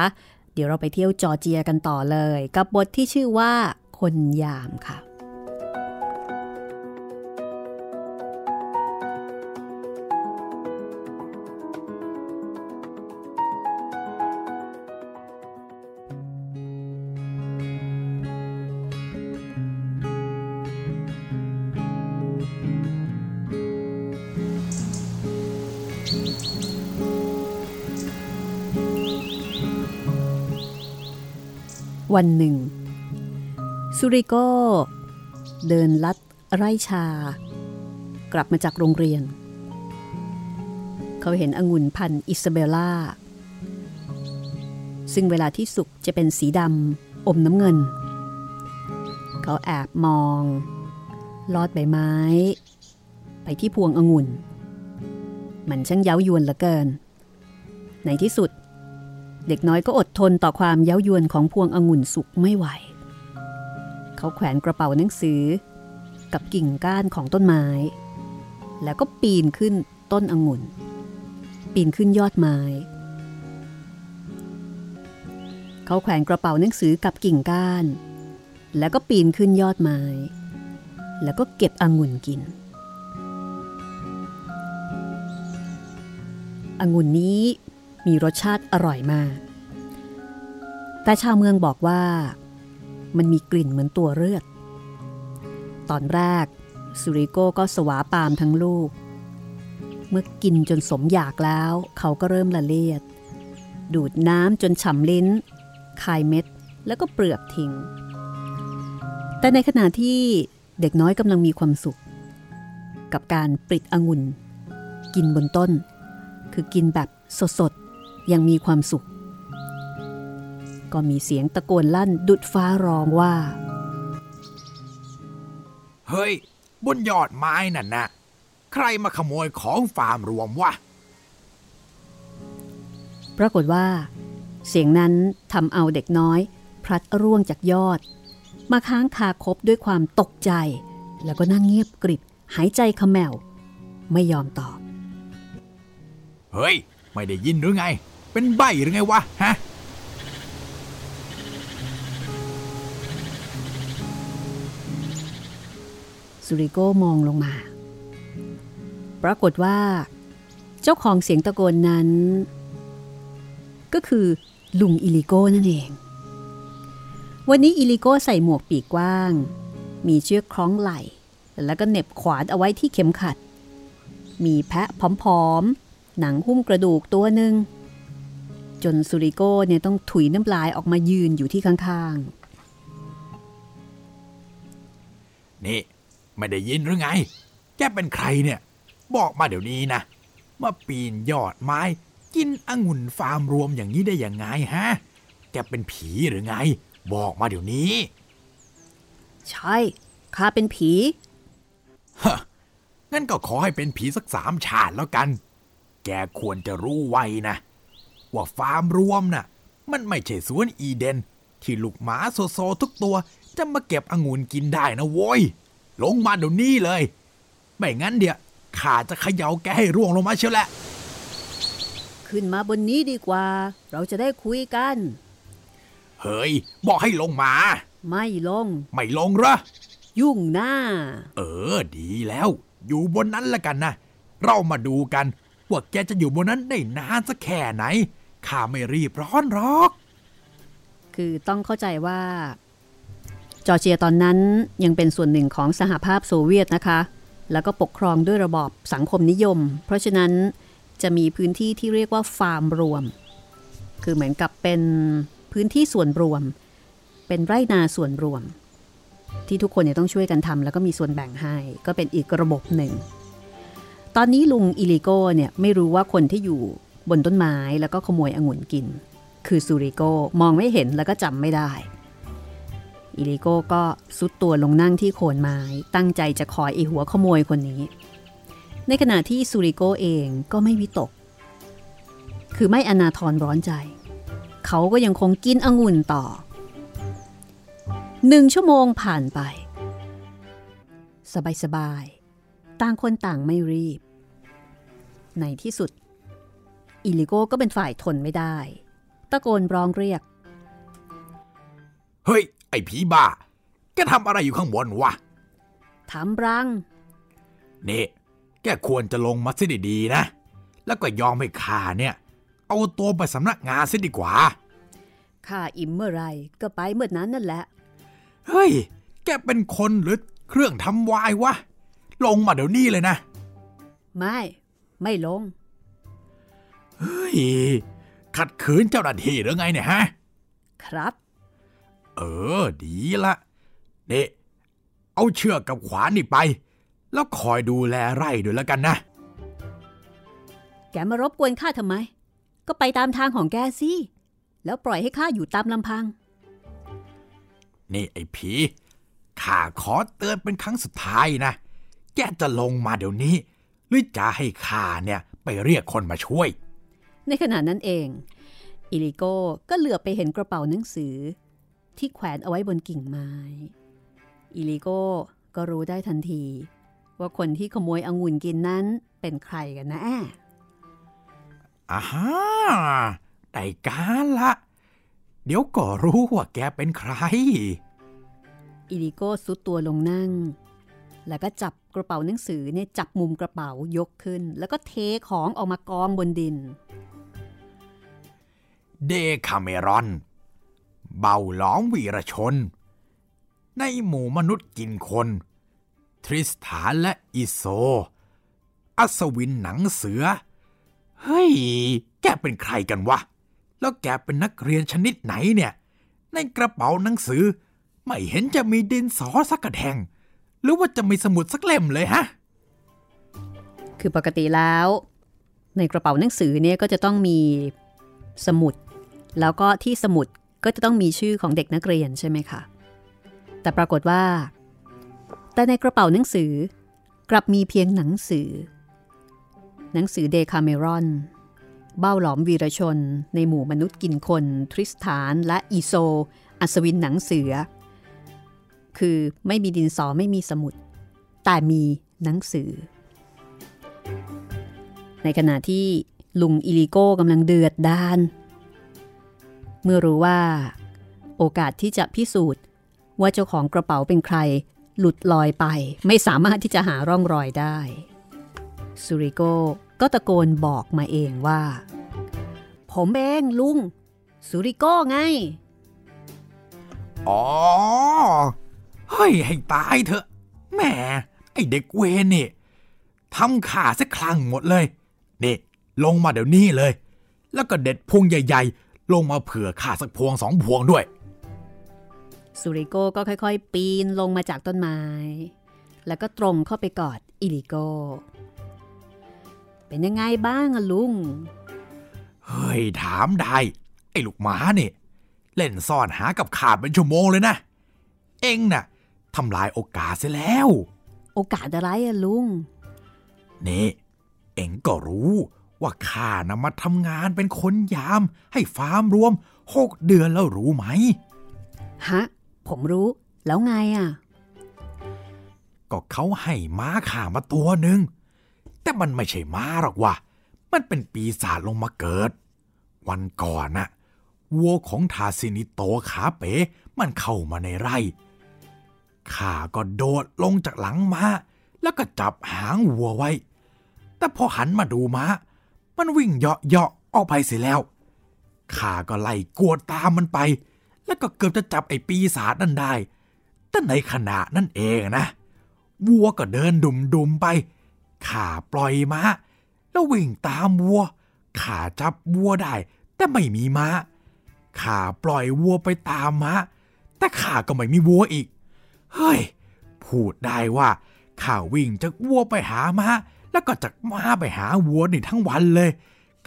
เดี๋ยวเราไปเที่ยวจอร์เจียกันต่อเลย กับบทที่ชื่อว่าคนยามค่ะ วันหนึ่งสุริโกเดินลัดไร่ชา กลับมาจากโรงเรียน เขาเห็นองุ่นพันอิซาเบลล่า ซึ่งเวลาที่สุกจะเป็นสีดำอมน้ำเงิน เขาแอบมอง ลอดใบไม้ ไปที่พวงองุ่น มันช่างเย้ายวนเหลือเกิน ในที่สุด เด็กน้อยก็อดทนต่อความเย้ายวนของพวงองุ่นสุกไม่ไหว เขาแขวนกระเป๋าหนังสือ กับกิ่งก้านของต้นไม้ แล้วก็ปีนขึ้นต้นองุ่น ปีนขึ้นยอดไม้ เขาแขวนกระเป๋าหนังสือกับกิ่งก้าน แล้วก็ปีนขึ้นยอดไม้ แล้วก็เก็บองุ่นกินองุ่นนี้ มีรสชาติอร่อยมาก แต่ชาวเมืองบอกว่ามันมีกลิ่นเหมือนตัวเลือด ตอนแรกสุริโกก็สวาปามทั้งลูก เมื่อกินจนสมอยากแล้ว เขาก็เริ่มละเลียด ดูดน้ำจนฉ่ำลิ้น คายเม็ดแล้วก็เปลือกทิ้ง แต่ในขณะที่เด็กน้อยกำลังมีความสุข กับการปริดองุ่น กินบนต้น คือกินแบบสด ยังมีความสุข ก็มีเสียงตะโกนลั่นดุดฟ้าร้องว่า เฮ้ย บนยอดไม้นั่นนะใครมาขโมยของฟาร์มรวมวะ ปรากฏว่า เสียงนั้นทำเอาเด็กน้อย พลัดร่วงจากยอด มาค้างคาคบด้วยความตกใจ แล้วก็นั่งเงียบกริบ หายใจขมแมว ไม่ยอมตอบ เฮ้ย ไม่ได้ยินหรือไง เป็นใบหรือไงวะ ฮะ สุริโกมองลงมา ปรากฏว่า เจ้าของเสียงตะโกนนั้น ก็คือลุงอิลิโก้นั่นเอง วันนี้อิลิโก้ใส่หมวกปีกกว้าง มีเชือกคล้องไหล่ แล้วก็เหน็บขวานเอาไว้ที่เข็มขัด มีแพะผอมๆ หนังหุ้มกระดูกตัวหนึ่ง จนสุริโก้เนี่ยต้องถุยน้ำลายออกมายืนอยู่ที่ข้างๆ นี่ ไม่ได้ยินหรือไง แกเป็นใครเนี่ย บอกมาเดี๋ยวนี้นะมาปีนยอดไม้ กินองุ่นฟาร์มรวมอย่างนี้ได้ยังไงฮะ แกเป็นผีหรือไง บอกมาเดี๋ยวนี้ ใช่ ข้าเป็นผีฮะงั้นก็ขอให้เป็นผีสักสามชาติแล้วกัน แกควรจะรู้ไว้นะ ว่าฟาร์มรวมน่ะ มันไม่ใช่สวนอีเดน ที่ลูกหมาโซโซทุกตัวจะมาเก็บองุ่นกินได้นะโว้ย ลงมาเดี๋ยวนี้เลย ไม่งั้นเดี๋ยวข้าจะเขย่าแกให้ร่วงลงมาเชียวแหละ ขึ้นมาบนนี้ดีกว่า เราจะได้คุยกัน เฮ้ย บอกให้ลงมา ไม่ลง ไม่ลงเหรอ ยุ่งหน้า เออ ดีแล้ว อยู่บนนั้นละกันนะ เรามาดูกันว่าแกจะอยู่บนนั้นได้นานสักแค่ไหน ข้าไม่รีบร้อนหรอก คือต้องเข้าใจว่า จอร์เจียตอนนั้นยังเป็นส่วนหนึ่งของสหภาพโซเวียตนะคะ แล้วก็ปกครองด้วยระบอบสังคมนิยม เพราะฉะนั้นจะมีพื้นที่ที่เรียกว่าฟาร์มรวม คือเหมือนกับเป็นพื้นที่ส่วนรวม เป็นไร่นาส่วนรวม ที่ทุกคนเนี่ยต้องช่วยกันทำแล้วก็มีส่วนแบ่งให้ ก็เป็นอีกระบบหนึ่ง ตอนนี้ลุงอิลิโก้เนี่ยไม่รู้ว่าคนที่อยู่ บนต้นไม้แล้วก็ขโมยองุ่นกิน คือซูริโกมองไม่เห็นแล้วก็จำไม่ได้อิลิโกก็ซุดตัวลงนั่งที่โคนไม้ตั้งใจจะคอยไอหัวขโมยคนนี้ ในขณะที่ซูริโกเองก็ไม่วิตก คือไม่อนาทรร้อนใจ เขาก็ยังคงกินองุ่นต่อหนึ่งชั่วโมงผ่านไป สบายๆต่างคนต่างไม่รีบ ในที่สุด อิลิโก้ก็เป็นฝ่ายทนไม่ได้ ตะโกนร้องเรียก เฮ้ย ไอ้ผีบ้า แกทำอะไรอยู่ข้างบนวะทำรัง นี่ แกควรจะลงมาสิดีๆนะ แล้วก็ยอมให้ข้าเนี่ย เอาตัวไปสำนักงานสิดีกว่า ข้าอิ่มเมื่อไรก็ไปเมื่อนั้นนั่นแหละ เฮ้ย แกเป็นคนหรือเครื่องทำวายวะ ลงมาเดี๋ยวนี้เลยนะ ไม่ ไม่ลง เฮ้ย ขัดขืนเจ้าหน้าที่หรือไงเนี่ยฮะ ครับ เออ ดีละเนี่เอาเชือกกับขวานนี่ไป แล้วคอยดูแลไร่ด้วยแล้วกันนะ แกมารบกวนข้าทำไม ก็ไปตามทางของแกสิ แล้วปล่อยให้ข้าอยู่ตามลำพัง นี่ไอ้ผีข้าขอเตือนเป็นครั้งสุดท้ายนะ แกจะลงมาเดี๋ยวนี้ หรือจะให้ข้าเนี่ยไปเรียกคนมาช่วย ในขณะนั้นเอง อิลิโก้ก็เหลือบไปเห็นกระเป๋าหนังสือ ที่แขวนเอาไว้บนกิ่งไม้ อิลิโก้ก็รู้ได้ทันที ว่าคนที่ขโมยองุ่นกินนั้นเป็นใครกันแน่อ่าฮะได้การละ เดี๋ยวก็รู้ว่าแกเป็นใคร อิลิโก้ทรุดตัวลงนั่ง แล้วก็จับกระเป๋าหนังสือเนี่ยจับมุมกระเป๋ายกขึ้น แล้วก็เทของออกมากองบนดิน เดคาเมรอน เบ้าหลอมวีรชน ในหมู่มนุษย์กินคน ทริสตานและอิโซ อัศวินหนังเสือ เฮ้ย แกเป็นใครกันวะ แล้วแกเป็นนักเรียนชนิดไหนเนี่ย ในกระเป๋าหนังสือ ไม่เห็นจะมีดินสอสักกระแทงหรือว่าจะมีสมุดสักเล่มเลยฮะ คือปกติแล้ว ในกระเป๋าหนังสือเนี่ยก็จะต้องมีสมุด แล้วก็ที่สมุดก็จะต้องมีชื่อของเด็กนักเรียนใช่ไหมคะ แต่ปรากฏว่า แต่ในกระเป๋าหนังสือกลับมีเพียงหนังสือ หนังสือเดคาเมรอน เบ้าหลอมวีรชน ในหมู่มนุษย์กินคน ทริสตาน และอิโซ อัศวินหนังเสือ คือไม่มีดินสอไม่มีสมุด แต่มีหนังสือ ในขณะที่ลุงอิลิโก้กำลังเดือดดาล เมื่อรู้ว่า โอกาสที่จะพิสูจน์ ว่าเจ้าของกระเป๋าเป็นใคร หลุดลอยไป ไม่สามารถที่จะหาร่องรอยได้ซูริโกก็ตะโกนบอกมาเองว่า ผมเองลุงซูริโก้ไง อ๋อ เฮ้ย ให้ตายเถอะ แหม ไอเด็กเวนนี่ทำขาซะคลั่งหมดเลย นี่ ลงมาเดี๋ยวนี้เลย แล้วก็เด็ดพวงใหญ่ๆ ลงมาเผื่อข้าสักพวงสองพวงด้วยซูริโก้ก็ค่อยๆ ปีนลงมาจากต้นไม้ แล้วก็ตรงเข้าไปกอดอิลิโก้เป็นยังไงบ้างอะลุง เฮ้ย ถามได้ ไอ้ลูกหมานี่เล่นซ่อนหากับขาดเป็นชั่วโมงเลยนะ เอ็งน่ะทำลายโอกาสเสียแล้ว โอกาสอะไรอะลุง นี่ เอ็งก็รู้ ว่าข้านำมาทำงานเป็นคนยาม ให้ฟาร์มรวมหกเดือนแล้วรู้ไหม ฮะ ผมรู้แล้วไงอะก็เขาให้ม้าข่ามาตัวหนึ่ง แต่มันไม่ใช่ม้าหรอกว่ะ มันเป็นปีศาจลงมาเกิด วันก่อนน่ะวัวของทาซินิโตขาเป๋มันเข้ามาในไร่ข้าก็โดดลงจากหลังม้า แล้วก็จับหางวัวไว้ แต่พอหันมาดูม้า มันวิ่งเหาะเหาะออกไปเสียแล้วข้าก็ไล่กวดตามมันไป แล้วก็เกือบจะจับไอ้ปีศาจนั่นได้ แต่ในขณะนั่นเองนะ วัวก็เดินดุมดุมไป ข้าปล่อยม้า แล้ววิ่งตามวัว ข้าจับวัวได้ แต่ไม่มีม้า ข้าปล่อยวัวไปตามม้า แต่ข้าก็ไม่มีวัวอีก เฮ้ย พูดได้ว่าข้าวิ่งจากวัวไปหาม้า แล้วก็จากม้าไปหาวัวนี่ทั้งวันเลย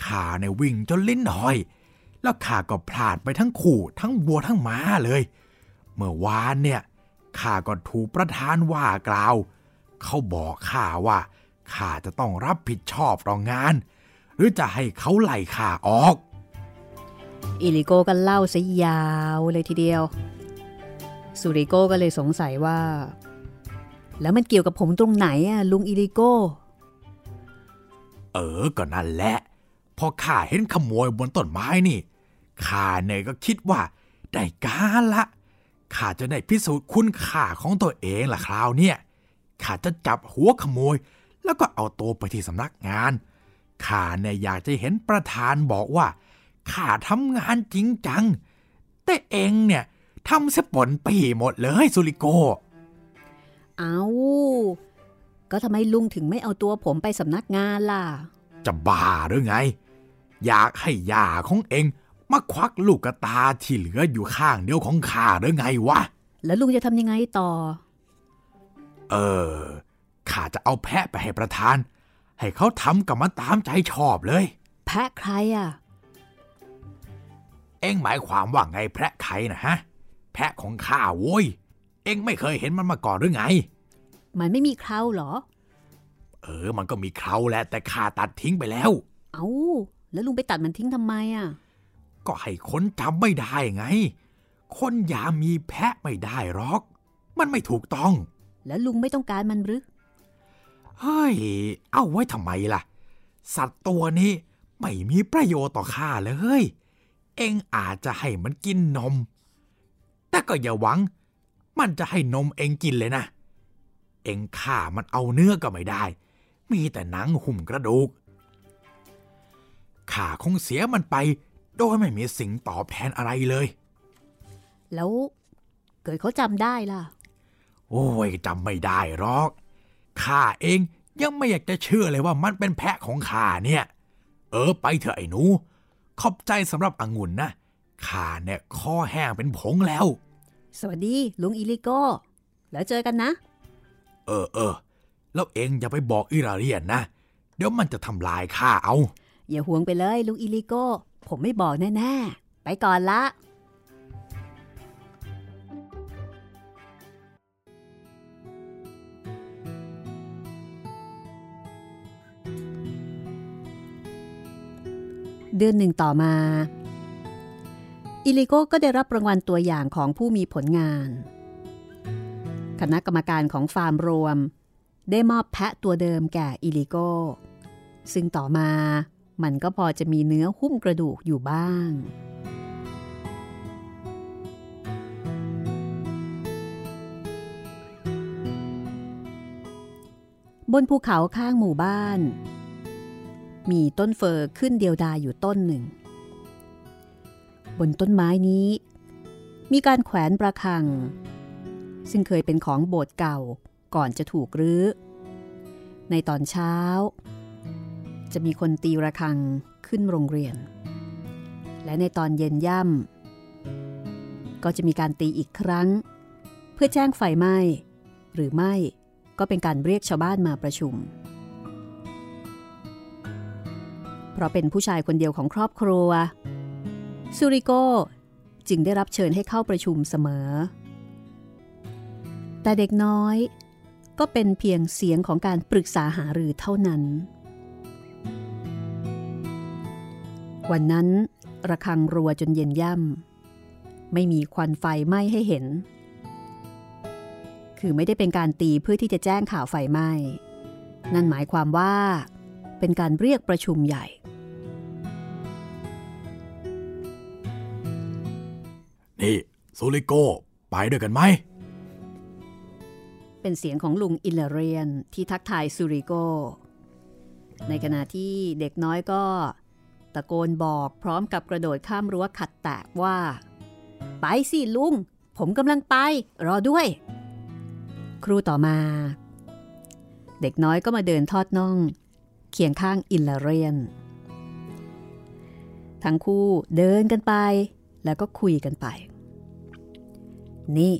ข้าเนี่ยวิ่งจนลิ้นหอย แล้วข้าก็พลาดไปทั้งขู่ทั้งวัวทั้งม้าเลย เมื่อวานเนี่ยข้าก็ถูกประธานว่ากล่าว เขาบอกข้าว่าข้าจะต้องรับผิดชอบต่องาน หรือจะให้เขาไล่ข้าออก อิลิโกก็เล่าซะยาวเลยทีเดียว สุริโกก็เลยสงสัยว่า แล้วมันเกี่ยวกับผมตรงไหนอะลุงอิลิโก เออก็นั่นแหละ พอข้าเห็นขโมยบนต้นไม้นี่ ข้าเนี่ยก็คิดว่า ได้การละ ข้าจะได้พิสูจน์คุณค่าของตัวเองล่ะคราวเนี่ย ข้าจะจับหัวขโมย แล้วก็เอาตัวไปที่สำนักงาน ข้าเนี่ยอยากจะเห็นประธานบอกว่า ข้าทำงานจริงจัง แต่เองเนี่ยทำเสปนปีหมดเลยสุริโก เอา ก็ทำไมลุงถึงไม่เอาตัวผมไปสำนักงานล่ะ จะบ้าหรือไง อยากให้ยาของเองมาควักลูกกระตาที่เหลืออยู่ข้างเดียวของข้าหรือไงวะ แล้วลุงจะทำยังไงต่อ เออ ข้าจะเอาแพะไปให้ประธาน ให้เขาทำกับมันตามใจชอบเลย แพะใครอะ เองหมายความว่าไงแพะใครนะฮะ แพะของข้าโว้ย เองไม่เคยเห็นมันมาก่อนหรือไง มันไม่มีเคราเหรอ เออ มันก็มีเคราแหละแต่ข้าตัดทิ้งไปแล้ว เอาแล้วลุงไปตัดมันทิ้งทำไมอะ ก็ให้คนจำไม่ได้ไง คนอย่ามีแพะไม่ได้หรอก มันไม่ถูกต้อง แล้วลุงไม่ต้องการมันหรือ เฮ้ย เอาไว้ทำไมล่ะ สัตว์ตัวนี้ไม่มีประโยชน์ต่อข้าเลย เองอาจจะให้มันกินนม แต่ก็อย่าหวัง มันจะให้นมเองกินเลยนะ เองฆ่ามันเอาเนื้อก็ไม่ได้ มีแต่หนังหุ่มกระดูกข้าคงเสียมันไป โดยไม่มีสิ่งตอบแทนอะไรเลย แล้วเกิดเขาจำได้ล่ะ โอ้ยจำไม่ได้หรอกข้าเองยังไม่อยากจะเชื่อเลยว่ามันเป็นแพะของข้าเนี่ย เออไปเถอะไอ้หนู ขอบใจสำหรับองุ่นนะข้าเนี่ยคอแห้งเป็นผงแล้ว สวัสดีลุงอิลิโกแล้วเจอกันนะ เออเออแล้วเองอย่าไปบอกอิราเรียนนะ เดี๋ยวมันจะทำลายข้าเอา อย่าห่วงไปเลยลุงอิลิโก้ ผมไม่บอกแน่ๆ ไปก่อนละเดือนหนึ่งต่อมา อิลิโก้ก็ได้รับรางวัลตัวอย่างของผู้มีผลงาน คณะกรรมการของฟาร์มรวม ได้มอบแพะตัวเดิมแก่อิลิโก ซึ่งต่อมามันก็พอจะมีเนื้อหุ้มกระดูกอยู่บ้าง บนภูเขาข้างหมู่บ้าน มีต้นเฟอร์ขึ้นเดียวดายอยู่ต้นหนึ่ง บนต้นไม้นี้ มีการแขวนประฆัง ซึ่งเคยเป็นของโบสถ์เก่าก่อนจะถูกรื้อ ในตอนเช้า จะมีคนตีระฆังขึ้นโรงเรียน และในตอนเย็นย่ำก็จะมีการตีอีกครั้ง เพื่อแจ้งไฟไหม้ หรือไม่ก็เป็นการเรียกชาวบ้านมาประชุม เพราะเป็นผู้ชายคนเดียวของครอบครัวซูริโกจึงได้รับเชิญให้เข้าประชุมเสมอ แต่เด็กน้อยก็เป็นเพียงเสียงของการปรึกษาหารือเท่านั้น วันนั้นระฆังรัวจนเย็นย่ำไม่มีควันไฟไหม้ให้เห็น คือไม่ได้เป็นการตีเพื่อที่จะแจ้งข่าวไฟไหม้ นั่นหมายความว่าเป็นการเรียกประชุมใหญ่ นี่ซูริโกไปด้วยกันไหม เป็นเสียงของลุงอิลเลเรียนที่ทักทายซูริโก ในขณะที่เด็กน้อยก็ ตะโกนบอกพร้อมกับกระโดดข้ามรั้วขัดแตกว่า ไปสิลุง ผมกำลังไป รอด้วย ครูต่อมา เด็กน้อยก็มาเดินทอดน่อง เคียงข้างอิลเรียน ทั้งคู่เดินกันไป แล้วก็คุยกันไป นี่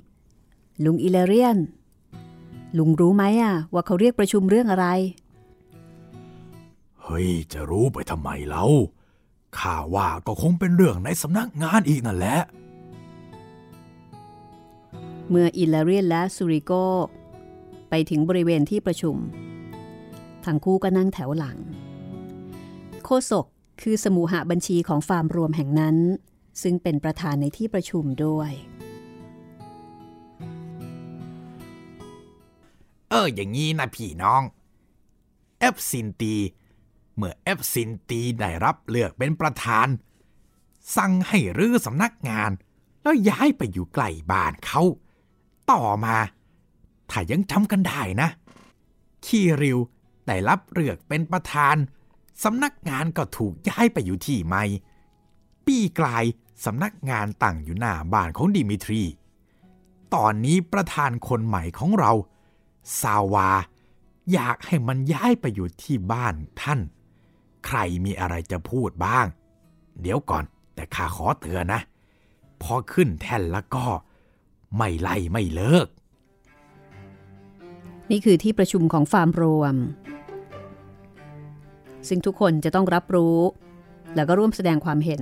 ลุงอิเลเรียน ลุงรู้ไหมอะว่าเขาเรียกประชุมเรื่องอะไร เฮ้ย จะรู้ไปทำไมเล่าข้าว่าก็คงเป็นเรื่องในสำนักงานอีกนั่นแหละ เมื่ออิลาเรียนและซูริโกไปถึงบริเวณที่ประชุม ทั้งคู่ก็นั่งแถวหลังโฆษกคือสมุห์บัญชีของฟาร์มรวมแห่งนั้น ซึ่งเป็นประธานในที่ประชุมด้วย เอออย่างนี้นะพี่น้องเอฟซินตี เมื่อเอฟซินตีได้รับเลือกเป็นประธาน สั่งให้รื้อสำนักงาน แล้วย้ายไปอยู่ใกล้บ้านเขา ต่อมา ถ้ายังจำกันได้นะ คีริวได้รับเลือกเป็นประธานสำนักงานก็ถูกย้ายไปอยู่ที่ใหม่ ปีกลายสำนักงานตั้งอยู่หน้าบ้านของดิมิทรี ตอนนี้ประธานคนใหม่ของเรา ซาวา อยากให้มันย้ายไปอยู่ที่บ้านท่าน ใครมีอะไรจะพูดบ้าง เดี๋ยวก่อนแต่ข้าขอเตือนนะ พอขึ้นแท่นแล้วก็ ไม่ไล่ไม่เลิก นี่คือที่ประชุมของฟาร์มรวม ซึ่งทุกคนจะต้องรับรู้ แล้วก็ร่วมแสดงความเห็น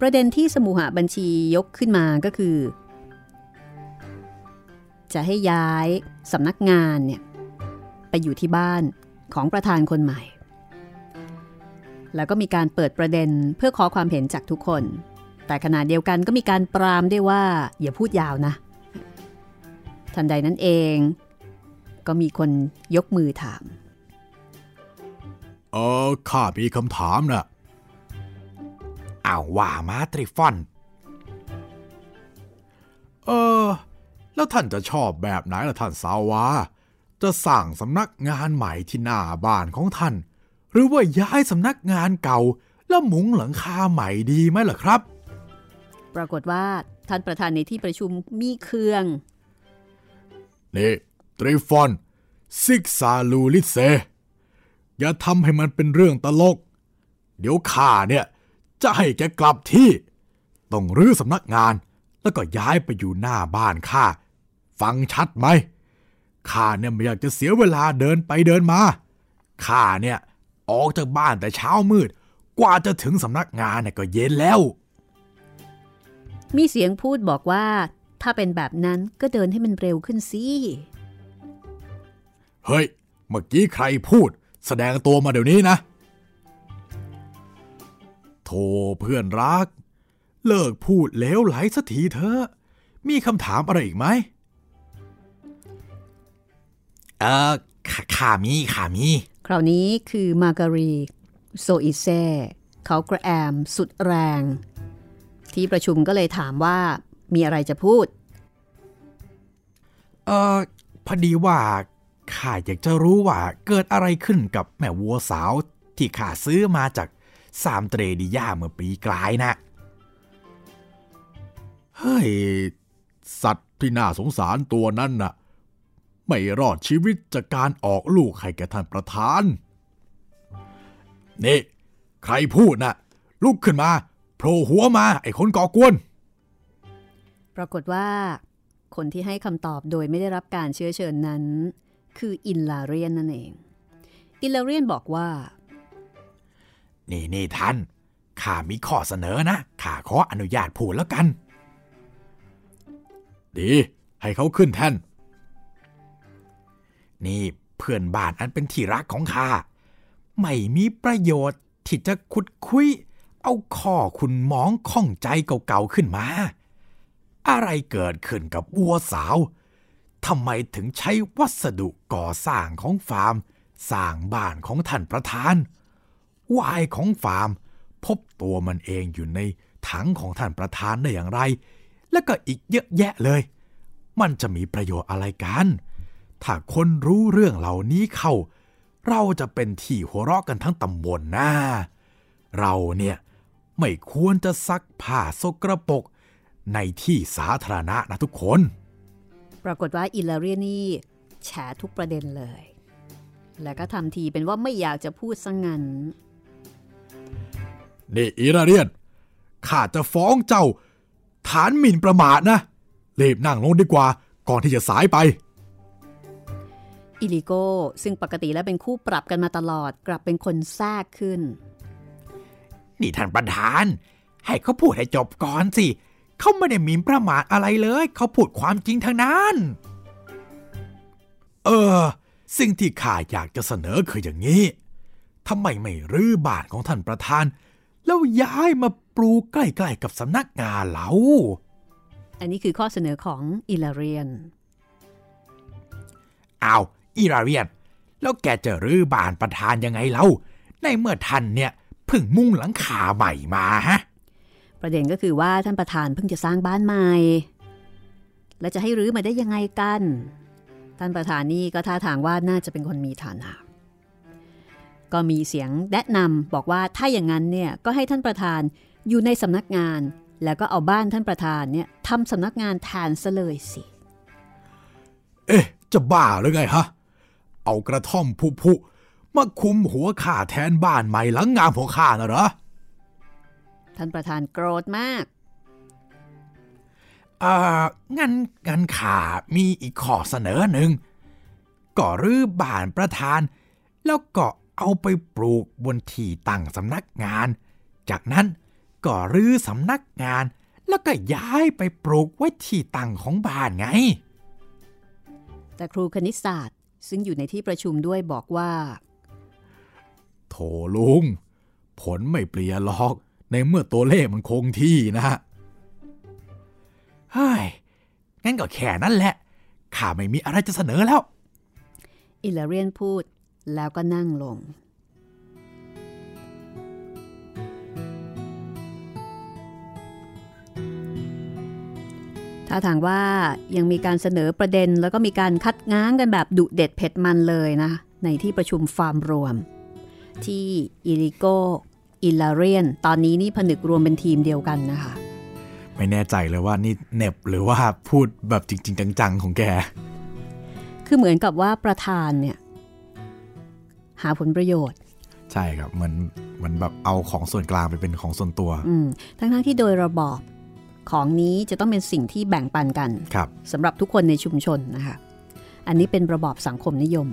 ประเด็นที่สมุหบัญชียกขึ้นมาก็คือ จะให้ย้ายสำนักงานเนี่ยไปอยู่ที่บ้านของประธานคนใหม่ แล้วก็มีการเปิดประเด็นเพื่อขอความเห็นจากทุกคน แต่ขณะเดียวกันก็มีการปรามด้วยว่าอย่าพูดยาวนะ ทันใดนั้นเอง ก็มีคนยกมือถาม เออข้ามีคำถามนะอ้าวว่ามาตริฟอน เออ แล้วท่านจะชอบแบบไหนล่ะท่านสาวา จะสั่งสำนักงานใหม่ที่หน้าบ้านของท่าน หรือว่าย้ายสำนักงานเก่า แล้วมุงหลังคาใหม่ดีไหมล่ะครับ ปรากฏว่าท่านประธานในที่ประชุมมีเครื่อง นี่ตริฟอนซิกซาลูลิเซ อย่าทำให้มันเป็นเรื่องตลก เดี๋ยวข้าเนี่ย จะให้แกกลับที่ ต้องรื้อสำนักงานแล้วก็ย้ายไปอยู่หน้าบ้านข้า ฟังชัดไหมข้าเนี่ยไม่อยากจะเสียเวลาเดินไปเดินมาข้าเนี่ยออกจากบ้านแต่เช้ามืด กว่าจะถึงสำนักงานเนี่ยก็เย็นแล้ว มีเสียงพูดบอกว่า ถ้าเป็นแบบนั้นก็เดินให้มันเร็วขึ้นสิเฮ้ย เมื่อกี้ใครพูด แสดงตัวมาเดี๋ยวนี้นะโธ่เพื่อนรัก เลิกพูดเลวไหลสักทีเถอะ มีคำถามอะไรอีกไหม เออขาข้ามีข้ามีคราวนี้คือมาการีโซอิเซเขากระแอมสุดแรง ที่ประชุมก็เลยถามว่ามีอะไรจะพูด เออพอดีว่าข้าอยากจะรู้ว่าเกิดอะไรขึ้นกับแม่วัวสาวที่ข้าซื้อมาจากสามเตรดิยาเมื่อปีกลายนะ เฮ้ย สัตว์ที่น่าสงสารตัวนั้นน่ะ ไม่รอดชีวิตจากการออกลูกให้แก่ท่านประธาน นี่ ใครพูดน่ะ ลุกขึ้นมาโผล่หัวมาไอ้คนก่อกวน ปรากฏว่า คนที่ให้คำตอบโดยไม่ได้รับการเชื้อเชิญนั้น คืออินลาเรียนนั่นเอง อินลาเรียนบอกว่า นี่นี่ท่านข้ามีข้อเสนอนะข้าขออนุญาตพูดแล้วกัน ดี ให้เขาขึ้นแท่น นี่เพื่อนบ้านอันเป็นที่รักของข้าไม่มีประโยชน์ที่จะขุดคุย เอาข้อคุณมองข้องใจเก่าๆขึ้นมา อะไรเกิดขึ้นกับวัวสาวทำไมถึงใช้วัสดุก่อสร้างของฟาร์ม สร้างบ้านของท่านประธานวายของฟาร์ม พบตัวมันเองอยู่ในถังของท่านประธานได้อย่างไร แล้วก็อีกเยอะแยะเลย มันจะมีประโยชน์อะไรกัน ถ้าคนรู้เรื่องเหล่านี้เข้า เราจะเป็นที่หัวเราะกันทั้งตำบลนะ เราเนี่ยไม่ควรจะซักผ้าสกระปรกในที่สาธารณะนะทุกคน ปรากฏว่าอิลาเรียนี่แฉทุกประเด็นเลย แล้วก็ทำทีเป็นว่าไม่อยากจะพูดซะงงั้น นี่อีราเรียน ข้าจะฟ้องเจ้า ฐานหมิ่นประมาทนะ รีบนั่งลงดีกว่าก่อนที่จะสายไป อิลิโกซึ่งปกติแล้วเป็นคู่ปรับกันมาตลอดกลับเป็นคนแทรกขึ้น นี่ท่านประธาน ให้เขาพูดให้จบก่อนสิ เขาไม่ได้หมีประมาทอะไรเลย เขาพูดความจริงทางนั้น เออ สิ่งที่ข้าอยากจะเสนอคืออย่างนี้ทำไมไม่รื้อบ้านของท่านประธาน แล้วย้ายมาปลูกใกล้ๆกับสำนักงานเราอันนี้คือข้อเสนอของอิลาเรียน อ้าว อีราเรียน แล้วแกจะรื้อบ้านประธานยังไงเล่า ในเมื่อท่านเนี่ยเพิ่งมุ่งหลังคาใหม่มาฮะ ประเด็นก็คือว่าท่านประธานเพิ่งจะสร้างบ้านใหม่ และจะให้รื้อมาได้ยังไงกัน ท่านประธานนี่ก็ท่าทางว่าน่าจะเป็นคนมีฐานะก็มีเสียงแนะนำบอกว่าถ้าอย่างนั้นเนี่ยก็ให้ท่านประธานอยู่ในสำนักงาน แล้วก็เอาบ้านท่านประธานเนี่ยทำสำนักงานแทนซะเลยสิ เอ๊ะ จะบ้าหรือไงฮะ เอากระท่อมผุๆมาคุมหัวข้าแทนบ้านใหม่หลังงามของข้านะเหรอ ท่านประธานโกรธมาก อ่า งั้นงั้นข้ามีอีกข้อเสนอหนึ่งก็รื้อบ้านประธาน แล้วก็เอาไปปลูกบนที่ตั้งสำนักงาน จากนั้นก็รื้อสำนักงาน แล้วก็ย้ายไปปลูกไว้ที่ตั้งของบ้านไง แต่ครูคณิตศาสตร์ ซึ่งอยู่ในที่ประชุมด้วยบอกว่า โถลุง ผลไม่เปลี่ยนหรอก ในเมื่อตัวเลขมันคงที่นะเฮ้ยงั้นก็แค่นั้นแหละ ข้าไม่มีอะไรจะเสนอแล้ว อิลาเรียนพูดแล้วก็นั่งลง ถ้าทางว่ายังมีการเสนอประเด็นแล้วก็มีการคัดง้างกันแบบดุเด็ดเผ็ดมันเลยนะ ในที่ประชุมฟาร์มรวม ที่อิลิโกอิลาเรียน ตอนนี้นี่ผนึกรวมเป็นทีมเดียวกันนะคะ ไม่แน่ใจเลยว่านี่เหน็บหรือว่าพูดแบบจริง ๆ จัง ๆ ของแก คือเหมือนกับว่าประธานเนี่ย หาผลประโยชน์ใช่ครับเหมือนเหมือนแบบเอาของส่วนกลางไปเป็นของส่วนตัว อืมทั้งๆที่โดยระบอบ ของนี้จะต้องเป็นสิ่งที่แบ่งปันกันครับสำหรับทุกคนในชุมชนนะคะ อันนี้เป็นระบอบสังคมนิยม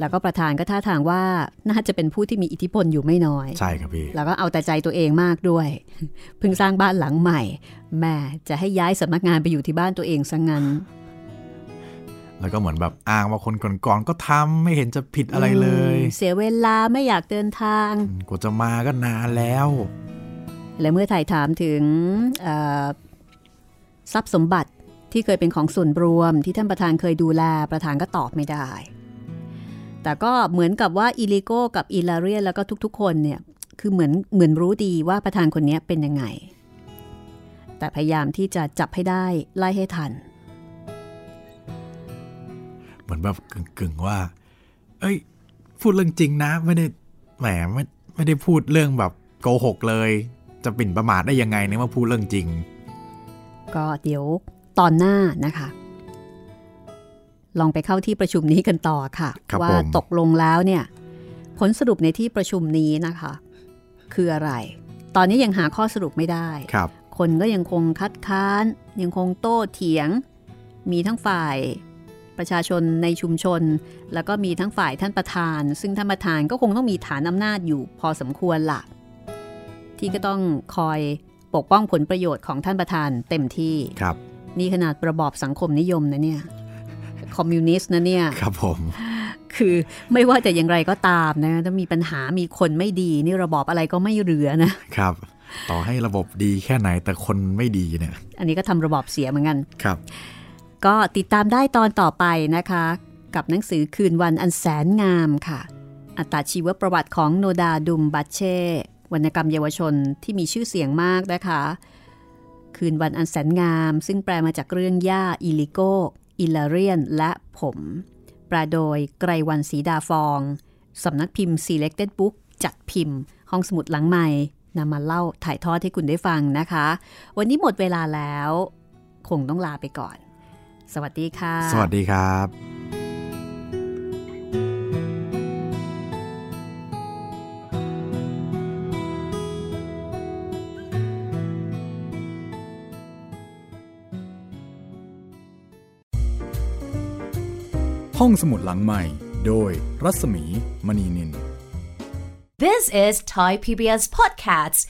แล้วก็ประธานก็ท่าทางว่าน่าจะเป็นผู้ที่มีอิทธิพลอยู่ไม่น้อย ใช่ครับพี่ แล้วก็เอาแต่ใจตัวเองมากด้วย เพิ่งสร้างบ้านหลังใหม่ แม่จะให้ย้ายสำนักงานไปอยู่ที่บ้านตัวเองซะงงั้นแล้วก็เหมือนแบบอ้างว่าคนก่อนๆก็ทำไม่เห็นจะผิดอะไรเลยอืมเสียเวลาไม่อยากเดินทางกว่าจะมาก็นานแล้ว และเมื่อถ่ายถามถึงทรัพย์สมบัติที่เคยเป็นของส่วนรวมที่ท่านประธานเคยดูแลประธานก็ตอบไม่ได้ แต่ก็เหมือนกับว่าอิลิโกกับอิลาเรียแล้วก็ทุกๆ คนเนี่ยคือเหมือนเหมือนรู้ดีว่าประธานคนนี้เป็นยังไง แต่พยายามที่จะจับให้ได้ไล่ให้ทัน เหมือนแบบกึ่งๆว่า เอ้ย พูดเรื่องจริงนะ ไม่ได้แหมไม่ไม่ได้พูดเรื่องแบบโกหกเลย จะปิ่นประมาทได้ยังไงในเมื่อพูดเรื่องจริง ก็เดี๋ยวตอนหน้านะคะ ลองไปเข้าที่ประชุมนี้กันต่อค่ะคว่าตกลงแล้วเนี่ย ผลสรุปในที่ประชุมนี้นะคะ คืออะไร ตอนนี้ยังหาข้อสรุปไม่ได้ครับ คนก็ยังคงคัดค้าน ยังคงโต้เถียง มีทั้งฝ่ายประชาชนในชุมชน แล้วก็มีทั้งฝ่ายท่านประธาน ซึ่งท่านประธานก็คงต้องมีฐานอำนาจอยู่พอสมควรล่ะ ที่ก็ต้องคอยปกป้องผลประโยชน์ของท่านประธานเต็มที่ครับ นี่ขนาดระบอบสังคมนิยมนะเนี่ยคอมมิวนิสต์นะเนี่ยครับผมคือไม่ว่าจะอย่างไรก็ตามนะถ้ามีปัญหามีคนไม่ดี นี่ระบอบอะไรก็ไม่เหลือนะครับ ต่อให้ระบบดีแค่ไหนแต่คนไม่ดีเนี่ย อันนี้ก็ทำระบอบเสียเหมือนกันครับ ก็ติดตามได้ตอนต่อไปนะคะ กับหนังสือคืนวันอันแสนงามค่ะ อัตชีวประวัติของโนดาดุมบัชเช่ วรรณกรรมเยาวชนที่มีชื่อเสียงมากนะคะ คืนวันอันแสนงาม ซึ่งแปลมาจากเรื่องย่าอิลิโกอิลาเรียน และผม แปลโดยไกรวันศรีดาฟองสำนักพิมพ์ Selected Book จัดพิมพ์ ห้องสมุดหลังใหม่นำมาเล่าถ่ายทอดให้คุณได้ฟังนะคะ วันนี้หมดเวลาแล้ว คงต้องลาไปก่อน สวัสดีค่ะ สวัสดีครับ ห้องสมุดหลังใหม่ โดยรัศมีมณีนิน This is Thai PBS Podcasts.